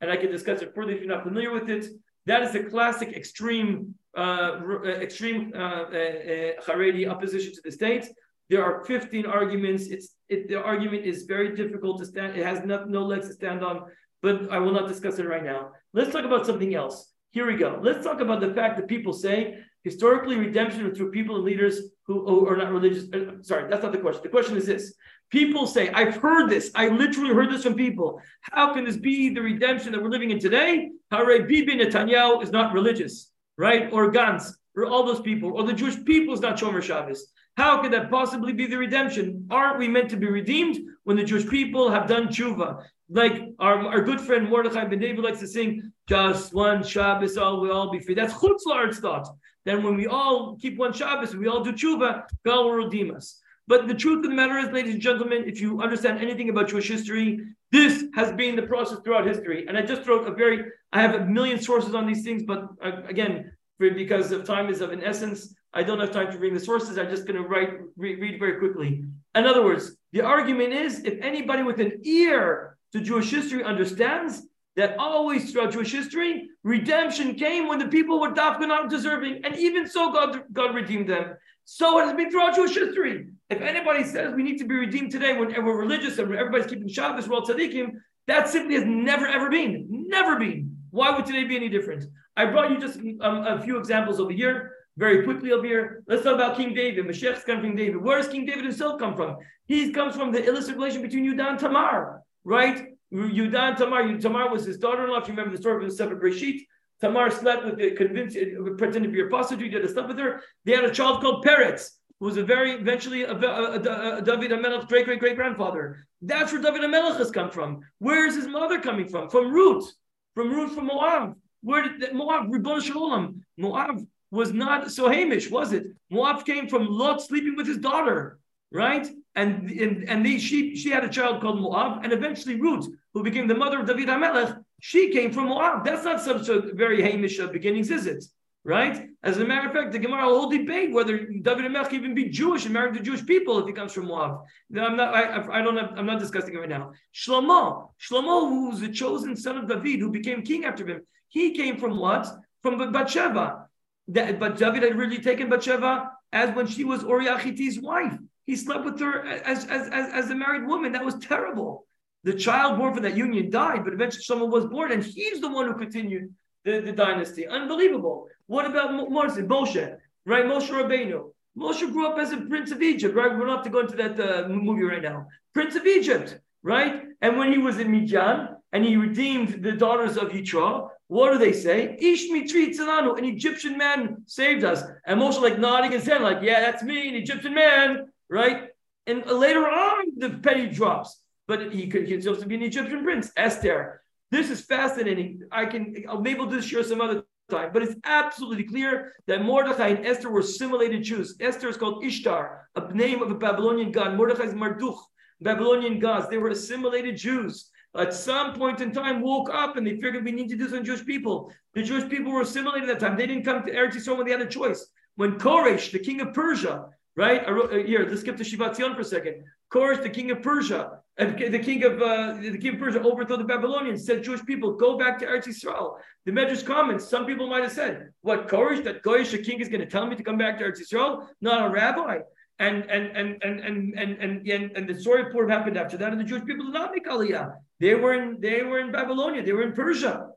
and I can discuss it further if you're not familiar with it. That is a classic extreme uh, uh extreme uh, uh, Haredi opposition to the state. There are 15 arguments. It's it, the argument is very difficult to stand. It has no, no legs to stand on, but I will not discuss it right now. Let's talk about something else. Here we go. Let's talk about the fact that people say historically redemption through people and leaders who, who are not religious. Uh, sorry, that's not the question. The question is this. People say, I've heard this. I literally heard this from people. How can this be the redemption that we're living in today? Hare Bibi Netanyahu is not religious, right? Or Gantz, or all those people, or the Jewish people is not Shomer Shabbos. How could that possibly be the redemption? Aren't we meant to be redeemed when the Jewish people have done tshuva? Like our, our good friend Mordechai ben David likes to sing, just one Shabbos, all we all be free. That's chutzlar's thought. Then when we all keep one Shabbos we all do tshuva, God will redeem us. But the truth of the matter is, ladies and gentlemen, if you understand anything about Jewish history, this has been the process throughout history. And I just wrote a very, I have a million sources on these things, but uh, again, because of time is of an essence, I don't have time to bring the sources. I'm just going to write read, read very quickly. In other words, the argument is if anybody with an ear to Jewish history understands that always throughout Jewish history, redemption came when the people were dafka not deserving, and even so, God, God redeemed them. So it has been throughout Jewish history. If anybody says we need to be redeemed today when we're religious and everybody's keeping Shabbos, we're all tzaddikim, that simply has never ever been, never been. Why would today be any different? I brought you just um, a few examples over here very quickly over here. Let's talk about King David. Mashiach's come from David. Where does King David himself come from? He comes from the illicit relation between Yudah and Tamar, right? Yudah and Tamar. Tamar was his daughter-in-law. If you remember the story from the Sefer Breshit, Tamar slept with the convinced, uh, pretended to be a prostitute. Had to sleep with her. They had a child called Peretz, who was a very eventually a, a, a, a David Amelech great great great grandfather. That's where David Amelech has come from. Where is his mother coming from? From Ruth, from Ruth from Moab. Where did Moab? Ribbon Shalom. Moab was not so Hamish, was it? Moab came from Lot sleeping with his daughter, right? And and, and she she had a child called Moab, and eventually Ruth, who became the mother of David HaMelech, she came from Moab. That's not such a very Hamish beginnings, is it? Right? As a matter of fact, the Gemara will debate whether David HaMelech even be Jewish and married to Jewish people if he comes from Moab. I'm not. I, I don't. Have, I'm not discussing it right now. Shlomo, Shlomo, who was the chosen son of David, who became king after him, he came from what? From Bathsheba. That, but David had really taken Bathsheba as when she was Uriachiti's wife. He slept with her as, as, as, as a married woman. That was terrible. The child born from that union died, but eventually someone was born, and he's the one who continued the, the dynasty. Unbelievable. What about Moses, Moshe, right? Moshe Rabbeinu. Moshe grew up as a prince of Egypt, right? We don't have to go into that uh, movie right now. Prince of Egypt, right? And when he was in Midian and he redeemed the daughters of Yitro, what do they say? Ish mitzri an Egyptian man saved us. And Moshe like nodding his head, like, yeah, that's me, an Egyptian man, right? And later on, the penny drops. But he could supposed to be an Egyptian prince, Esther. This is fascinating. I can be able to share some other time, but it's absolutely clear that Mordechai and Esther were simulated Jews. Esther is called Ishtar, a name of a Babylonian god. Mordechai is Marduk, Babylonian gods. They were assimilated Jews at some point in time woke up and they figured we need to do some Jewish people. The Jewish people were assimilated at that time. They didn't come to Eretz Yisrael when they had a choice. When Koresh, the king of Persia, right? I wrote, uh, here, let's skip to Shivat Zion for a second. Koresh, the king of Persia, uh, the king of uh, the king of Persia overthrew the Babylonians, said Jewish people, go back to Eretz Yisrael. The Medrash comments, some people might have said, what, Koresh, that Koresh, the king, is going to tell me to come back to Eretz Yisrael? Not a rabbi. And and and and and and and, and, and the story of Purim happened after that, and the Jewish people did not make Aliyah. They were in they were in Babylonia, they were in Persia.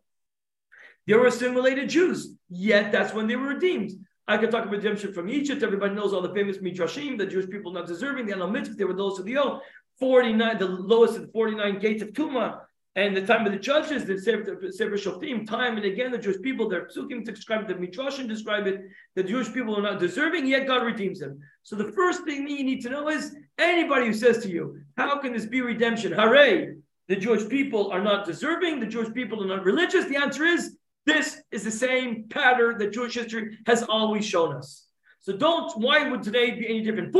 They were assimilated Jews, yet that's when they were redeemed. I could talk about redemption from Egypt. Everybody knows all the famous midrashim, the Jewish people not deserving, the Anal they were those of the oath. 49, the lowest of the 49 gates of Tuma. And the time of the judges, the Sefer Shoftim, time and again, the Jewish people, their psukim to describe the midrashim describe it, the Jewish people are not deserving, yet God redeems them. So the first thing that you need to know is anybody who says to you, how can this be redemption? Hooray! The Jewish people are not deserving, the Jewish people are not religious. The answer is this is the same pattern that Jewish history has always shown us. So don't, why would today be any different?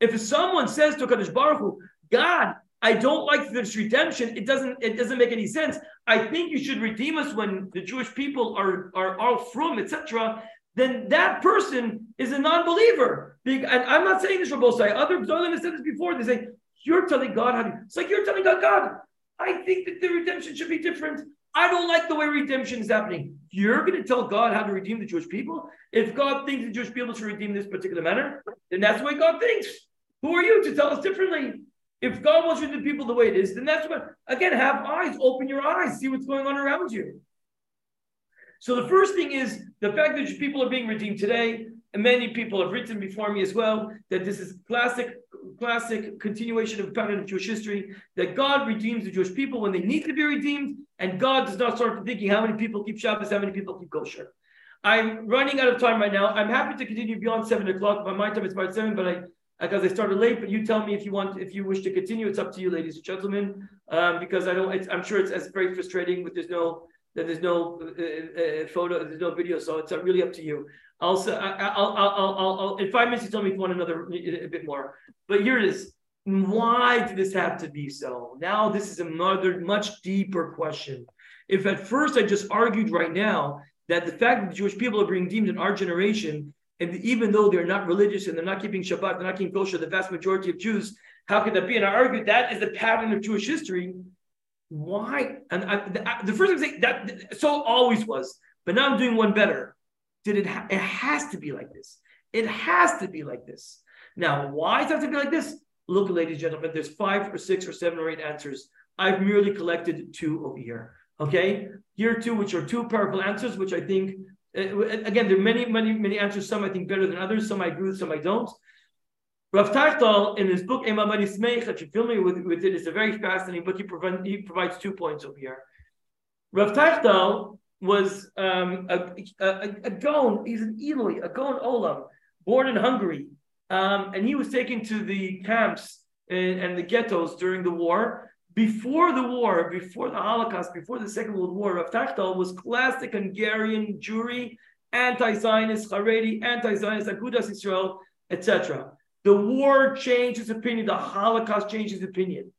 If someone says to Kadosh Baruch Hu, God, I don't like this redemption, it doesn't, it doesn't make any sense. I think you should redeem us when the Jewish people are, are all from, etc. Then that person is a non-believer. And I'm not saying this for both sides. Other Zolim have said this before. They say, you're telling God how to, it's like you're telling God, God, I think that the redemption should be different. I don't like the way redemption is happening. You're going to tell God how to redeem the Jewish people? If God thinks the Jewish people should redeem this particular manner, then that's the way God thinks. Who are you to tell us differently? If God wants you to people the way it is, then that's what, again, have eyes, open your eyes, see what's going on around you. So the first thing is the fact that people are being redeemed today, many people have written before me as well, that this is classic classic continuation of pattern of Jewish history that God redeems the Jewish people when they need to be redeemed, and God does not start thinking how many people keep Shabbos, how many people keep kosher. I'm running out of time right now. I'm happy to continue beyond seven o'clock. By my time, it's about seven, but I because I started late. But you tell me if you want, if you wish to continue. It's up to you, ladies and gentlemen, um, because I know I'm sure it's as very frustrating, but there's no that there's no uh, uh, uh, photo, there's no video, so it's really up to you. I'll, I'll, I'll, I'll, I'll, in five minutes, you tell me if you want another a bit more. But here it is. Why did this have to be so? Now, this is another much deeper question. If at first I just argued right now that the fact that the Jewish people are being deemed in our generation, and even though they're not religious and they're not keeping Shabbat, they're not keeping kosher, the vast majority of Jews, how could that be? And I argued that is the pattern of Jewish history. Why? And I, the, the, first thing that so always was, but now I'm doing one better. Did it? Ha- it has to be like this. It has to be like this. Now, why does it have to be like this? Look, ladies and gentlemen, there's five or six or seven or eight answers. I've merely collected two over here. Okay, here two, which are two powerful answers, which I think, uh, again, there are many, many, many answers. Some I think better than others. Some I agree with, some I don't. Rav Teichtal, in his book Emamani Smeich, you're familiar with, with it, is a very fascinating book. He, prevent, he provides two points over here. Rav Teichtal was um, a, a, a he's an Eloi, a Gaon Olam, born in Hungary. Um, and he was taken to the camps and, and, the ghettos during the war. Before the war, before the Holocaust, before the Second World War, Rav Teichtal was classic Hungarian Jewry, anti-Zionist, Haredi, anti-Zionist, Agudas Israel, etc. The war changed his opinion. The Holocaust changed his opinion.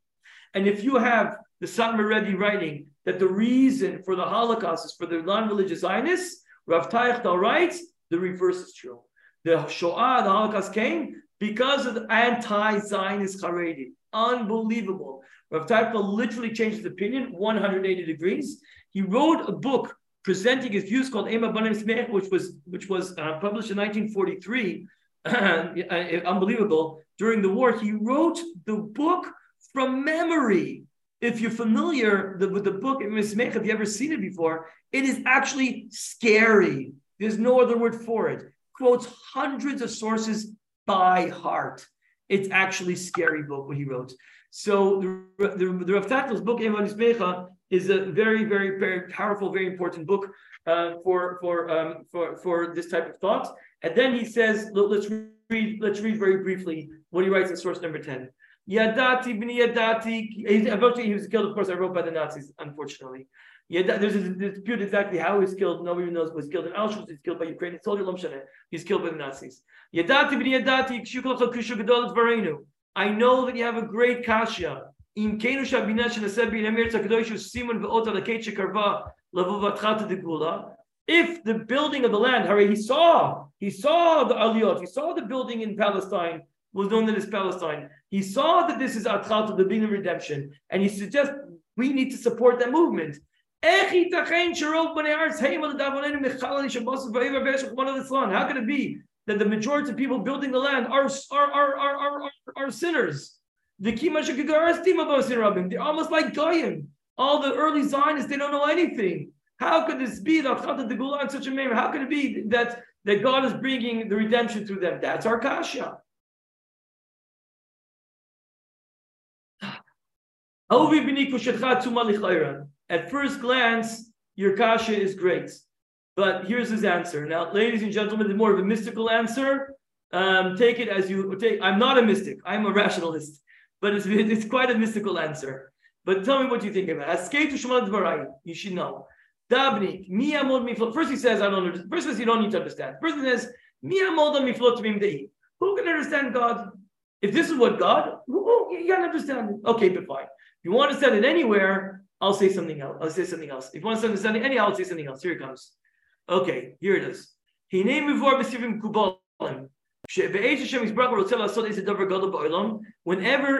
And if you have the Satmar Rebbe writing that the reason for the Holocaust is for the non-religious Zionists, Rav Teichtal writes, the reverse is true. The Shoah, the Holocaust came because of the anti-Zionist Haredi. Unbelievable. Rav Teichtal literally changed his opinion 180 degrees. He wrote a book presenting his views called Ema Banim Smech, which was which was uh, published in 1943. Unbelievable. During the war, he wrote the book from memory if you're familiar with the book Mismech, if you ever seen it before, it is actually scary. There's no other word for it. Quotes hundreds of sources by heart. It's actually scary book what he wrote. So the, the, the Rav Teichtal's book Evan Ismecha is a very, very, very powerful, very important book uh, for for um, for for this type of thought. And then he says, let's read let's read very briefly what he writes in source number ten. Yadati b'ni Yadati. Eventually, he was killed, of course, I wrote by the Nazis, unfortunately. Yadati, there's a dispute exactly how he was killed. Nobody even knows. Was killed in Auschwitz. He's killed by Ukrainian soldier. He's killed by the Nazis. Yadati b'ni Yadati. I know that you have a great kasha. In kenu shabina shenaseh bin amir tzakadosh simon ve'ot alakei shekarva levuvatchat degula. If the building of the land, Harry, he saw He saw the aliyot. He saw the building in Palestine was known as Palestine. He saw that this is Atchat to the beginning of redemption, and he suggests we need to support that movement. How can it be that the majority of people building the land are, are, are, are, are, are sinners? They're almost like Goyim. All the early Zionists, they don't know anything. How could this be that the Gula in such a manner? How could it be that, that God is bringing the redemption through them? That's our kasha. At first glance, your kasha is great. But here's his answer. Now, ladies and gentlemen, the more of a mystical answer. Um, take it as you take. I'm not a mystic. I'm a rationalist, but it's, it's quite a mystical answer. But tell me what you think about it. You should know. Dabnik, mi amod miflot. First he says, I don't understand. First he says, you don't need to understand. First he says, mi amod miflot Who can understand God? If this is what God, who, you can understand it. Okay, but fine. If you want to send it anywhere, I'll say something else. I'll say something else. If you want to send it anyhow, I'll say something else. Here it comes. Okay, here it is. Whenever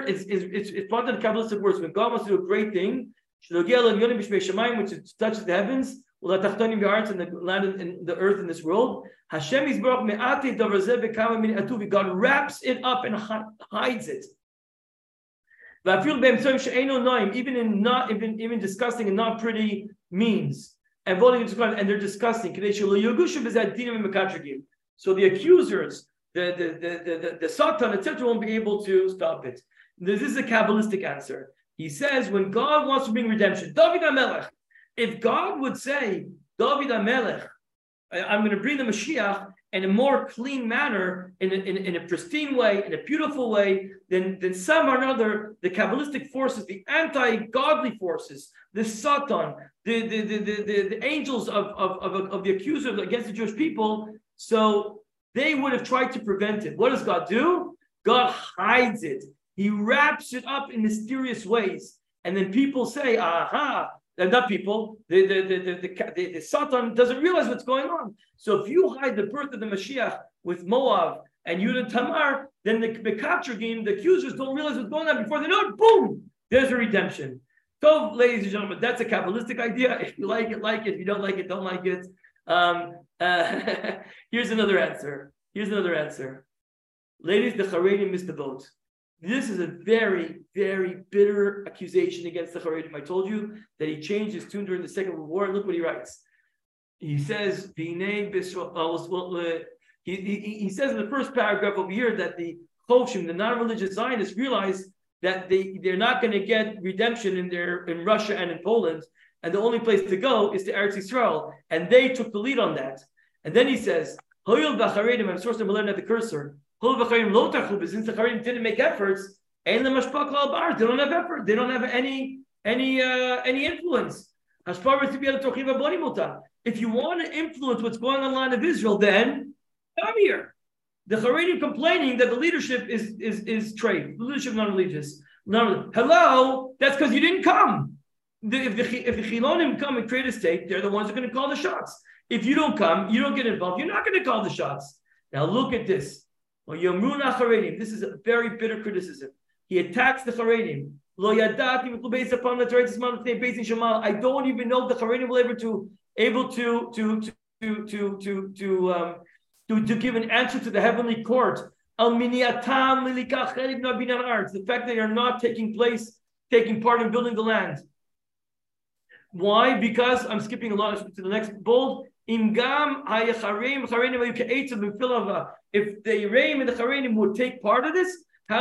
it's, it's, it's, it's part of the Kabbalistic words, when God wants to do a great thing, which touches the heavens, and the land and the earth in this world, Hashem God wraps it up and hides it. Even in not even even disgusting and not pretty means. And voting and they're disgusting. So the accusers, the the the the, the Satan, etc., won't be able to stop it. This is a Kabbalistic answer. He says when God wants to bring redemption, David Amelech, if God would say, David Amelech, I'm going to bring the Mashiach, in a more clean manner, in a, in, in, a pristine way, in a beautiful way, then, then some or another, the Kabbalistic forces, the anti-godly forces, the Satan, the, the, the, the, the, the angels of, of, of, of the accuser against the Jewish people, so they would have tried to prevent it. What does God do? God hides it. He wraps it up in mysterious ways. And then people say, aha, and not people, the, the, the, the, the, the, Satan doesn't realize what's going on. So if you hide the birth of the Mashiach with Moab and Yud and Tamar, then the Bekatragim, the accusers, don't realize what's going on before they know it. Boom! There's a redemption. So, ladies and gentlemen, that's a Kabbalistic idea. If you like it, like it. If you don't like it, don't like it. Um, uh, here's another answer. Here's another answer. Ladies, the Haredim missed the boat. This is a very, very bitter accusation against the Haredim. I told you that he changed his tune during the Second World War. Look what he writes. He says, uh, he, he, he says in the first paragraph over here that the Chovshim, the non-religious Zionists, realize that they, they're not going to get redemption in their in Russia and in Poland, and the only place to go is to Eretz Yisrael, and they took the lead on that. And then he says, I'm sourcing Milan at the cursor. Since the Charim didn't make efforts, they don't have effort. They don't have any any uh, any influence. If you want to influence what's going on in the land of Israel, then come here. The Haredim complaining that the leadership is is is trade, the leadership non-religious. Non Hello, that's because you didn't come. The, if the if the Chilonim come and create a state, they're the ones who are going to call the shots. If you don't come, you don't get involved. You're not going to call the shots. Now look at this. This is a very bitter criticism. He attacks the Charedim. I don't even know if the Charedim will ever to able to to to to to to um, to, to give an answer to the heavenly court. The fact that they are not taking place, taking part in building the land. Why? Because I'm skipping a lot to the next bold. If the Yereim and the Charenim would take part of this, the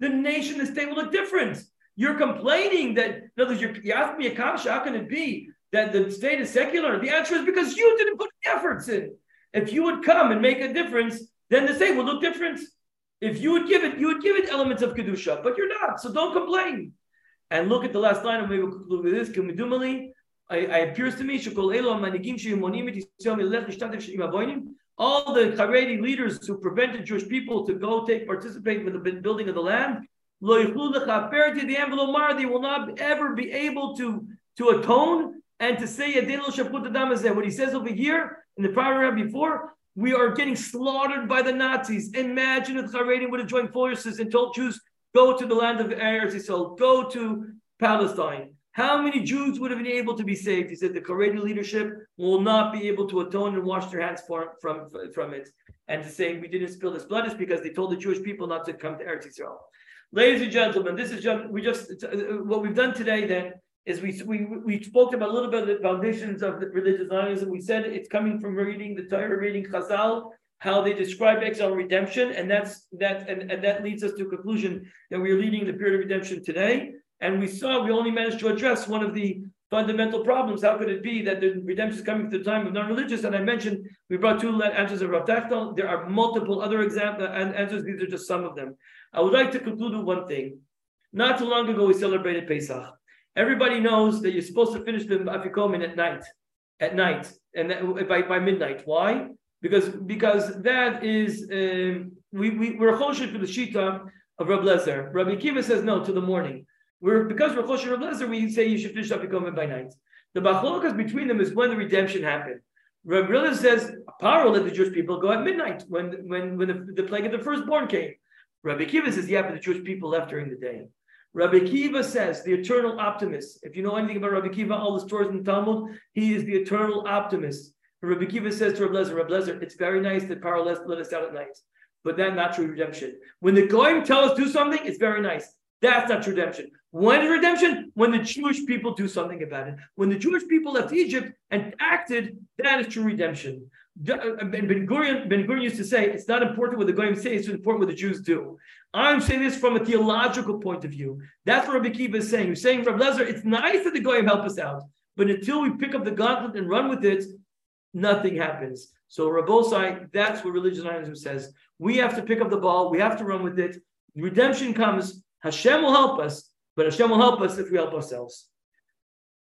nation, the state will look different. You're complaining that, in other words, you ask me a kasha, how can it be that the state is secular? The answer is because you didn't put efforts in. If you would come and make a difference, then the state would look different. If you would give it, you would give it elements of kedusha, but you're not. So don't complain. And look at the last line, and maybe we'll conclude with this. It appears to me all the Haredi leaders who prevented Jewish people to go take participate in the building of the land, they will not ever be able to, to atone and to say what he says over here in the prior paragraph before, we are getting slaughtered by the Nazis. Imagine if Haredim would have joined forces and told Jews, go to the land of Eretz Yisrael, go to Palestine. How many Jews would have been able to be saved? He said the Haredi leadership will not be able to atone and wash their hands for, from, from it. And to say we didn't spill this blood is because they told the Jewish people not to come to Eretz Israel. Ladies and gentlemen, this is just we just uh, what we've done today. Then is we we we spoke about a little bit of the foundations of the religious Zionism. We said it's coming from reading the Torah, reading Chazal, how they describe exile redemption, and that's that and, and that leads us to a conclusion that we are leading the period of redemption today. And we saw we only managed to address one of the fundamental problems. How could it be that the redemption is coming to the time of non-religious? And I mentioned we brought two answers of Rav Teichtal. There are multiple other examples and answers. These are just some of them. I would like to conclude with one thing. Not too long ago, we celebrated Pesach. Everybody knows that you're supposed to finish the Afikomen at night, at night, and that, by, by midnight. Why? Because because that is um, we we we're choshed for the shita of Rabbi Lezer. Rabbi Kiva says no to the morning. We're because we're choshed Rabbi Lezer, we say you should finish up Afikomen by night. The bachlokas between them is when the redemption happened. Rabbi Lezer says Paro let the Jewish people go at midnight when when when the, the plague of the firstborn came. Rabbi Kiva says, yeah, but the Jewish people left during the day. Rabbi Kiva says, the eternal optimist. If you know anything about Rabbi Kiva, all the stories in the Talmud, he is the eternal optimist. Rabbi Kiva says to Rabbi Lezer, Lezer, it's very nice that Paro let us out at night, but that's not true redemption. When the Goyim tell us to do something, it's very nice. That's not redemption. When is redemption? When the Jewish people do something about it. When the Jewish people left Egypt and acted, that is true redemption. Uh, ben Gurion, ben Gurion used to say, it's not important what the Goyim say, it's important what the Jews do. I'm saying this from a theological point of view. That's what Rabbi Kiva is saying. He's saying, Rabbi Lezer, it's nice that the Goyim help us out, but until we pick up the gauntlet and run with it, nothing happens. So Rabbosai, that's what religious Zionism says. We have to pick up the ball, we have to run with it. Redemption comes, Hashem will help us, but Hashem will help us if we help ourselves.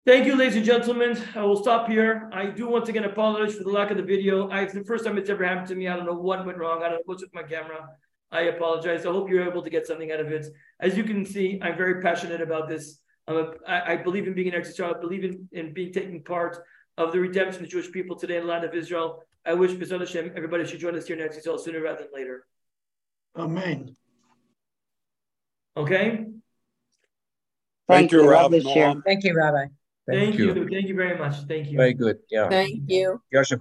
Thank you, ladies and gentlemen. I will stop here. I do once again apologize for the lack of the video. I, it's the first time it's ever happened to me. I don't know what went wrong. I don't know what's with my camera. I apologize. I hope you're able to get something out of it. As you can see, I'm very passionate about this. I'm a, I, I believe in being an exercise. I believe in, in being taking part of the redemption of the Jewish people today in the land of Israel. I wish Hashem, everybody should join us here next Israel sooner rather than later. Amen. Okay. Thank you, Rabbi. Thank you, Rabbi. Thank, Thank you. you. Thank you very much. Thank you. Very good. Yeah. Thank you. Yasha